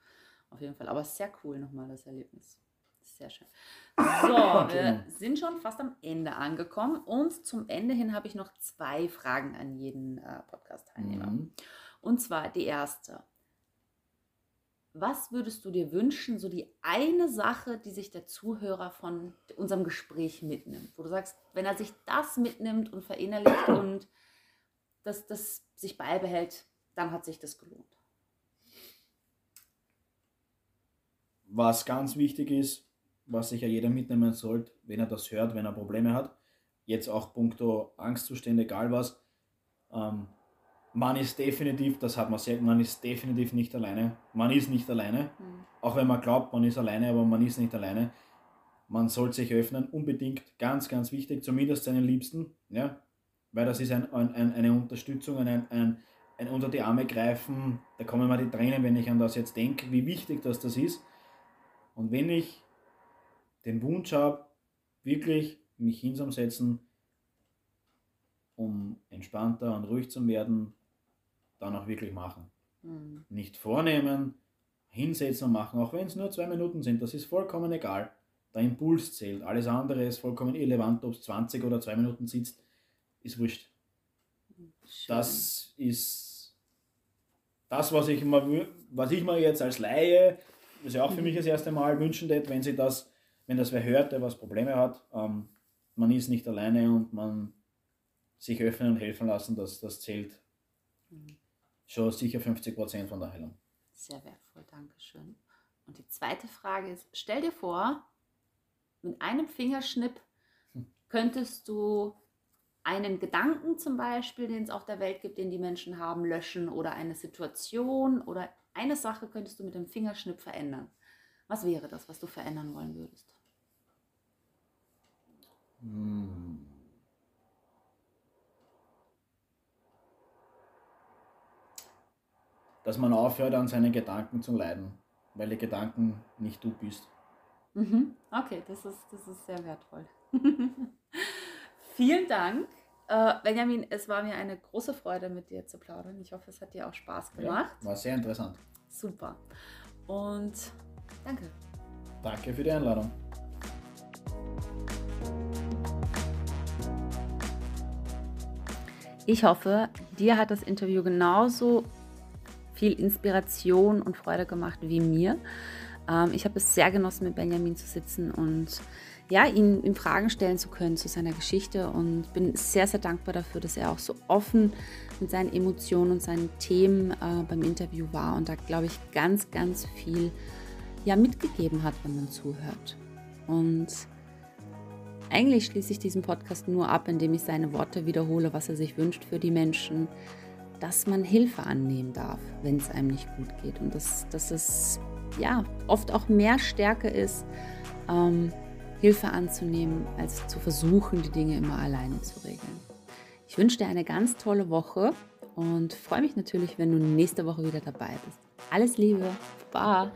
Auf jeden Fall. Aber sehr cool nochmal das Erlebnis. Sehr schön. So, [laughs] wir sind schon fast am Ende angekommen und zum Ende hin habe ich noch zwei Fragen an jeden äh, Podcast-Teilnehmer. Mhm. Und zwar die erste. Was würdest du dir wünschen, so die eine Sache, die sich der Zuhörer von unserem Gespräch mitnimmt? Wo du sagst, wenn er sich das mitnimmt und verinnerlicht [clears throat] und das, das sich beibehält, dann hat sich das gelohnt. Was ganz wichtig ist, was sich ja jeder mitnehmen sollte, wenn er das hört, wenn er Probleme hat. Jetzt auch puncto Angstzustände, egal was. Ähm, man ist definitiv, das hat man sehr, man ist definitiv nicht alleine. Man ist nicht alleine. Mhm. Auch wenn man glaubt, man ist alleine, aber man ist nicht alleine. Man sollte sich öffnen, unbedingt, ganz, ganz wichtig, zumindest seinen Liebsten, ja, weil das ist ein, ein, eine Unterstützung, ein, ein, ein unter die Arme greifen. Da kommen mir die Tränen, wenn ich an das jetzt denke, wie wichtig das, das ist. Und wenn ich den Wunsch habe, wirklich mich hinzusetzen, um entspannter und ruhig zu werden, dann auch wirklich machen. Mhm. Nicht vornehmen, hinsetzen und machen, auch wenn es nur zwei Minuten sind, das ist vollkommen egal. Der Impuls zählt. Alles andere ist vollkommen irrelevant, ob es 20 oder zwei Minuten sitzt, ist wurscht. Schön. Das ist das, was ich, mir, was ich mir jetzt als Laie, das ist ja auch für mich das erste Mal wünschen hätte, wenn sie das wenn das wer hört, der was Probleme hat, ähm, man ist nicht alleine und man sich öffnen und helfen lassen, das, das zählt mhm. schon sicher 50 Prozent von der Heilung. Sehr wertvoll, Dankeschön. Und die zweite Frage ist, stell dir vor, mit einem Fingerschnipp hm. könntest du einen Gedanken zum Beispiel, den es auf der Welt gibt, den die Menschen haben, löschen oder eine Situation oder eine Sache könntest du mit dem Fingerschnipp verändern. Was wäre das, was du verändern wollen würdest? Hm. Dass man aufhört, an seinen Gedanken zu leiden. weil die Gedanken nicht du bist. Mhm. Okay, das ist, das ist sehr wertvoll. [laughs] Vielen Dank. Äh, Benjamin, es war mir eine große Freude, mit dir zu plaudern. Ich hoffe, es hat dir auch Spaß gemacht. Ja, war sehr interessant. Super. Und danke. Danke für die Einladung. Ich hoffe, dir hat das Interview genauso viel Inspiration und Freude gemacht wie mir. Ähm, ich habe es sehr genossen, mit Benjamin zu sitzen und ja, ihn, ihm Fragen stellen zu können zu seiner Geschichte und bin sehr, sehr dankbar dafür, dass er auch so offen mit seinen Emotionen und seinen Themen äh, beim Interview war und da, glaube ich, ganz, ganz viel ja, mitgegeben hat, wenn man zuhört. Und eigentlich schließe ich diesen Podcast nur ab, indem ich seine Worte wiederhole, was er sich wünscht für die Menschen, dass man Hilfe annehmen darf, wenn es einem nicht gut geht und dass, dass es ja oft auch mehr Stärke ist, ähm, Hilfe anzunehmen, als zu versuchen, die Dinge immer alleine zu regeln. Ich wünsche dir eine ganz tolle Woche und freue mich natürlich, wenn du nächste Woche wieder dabei bist. Alles Liebe, Baba!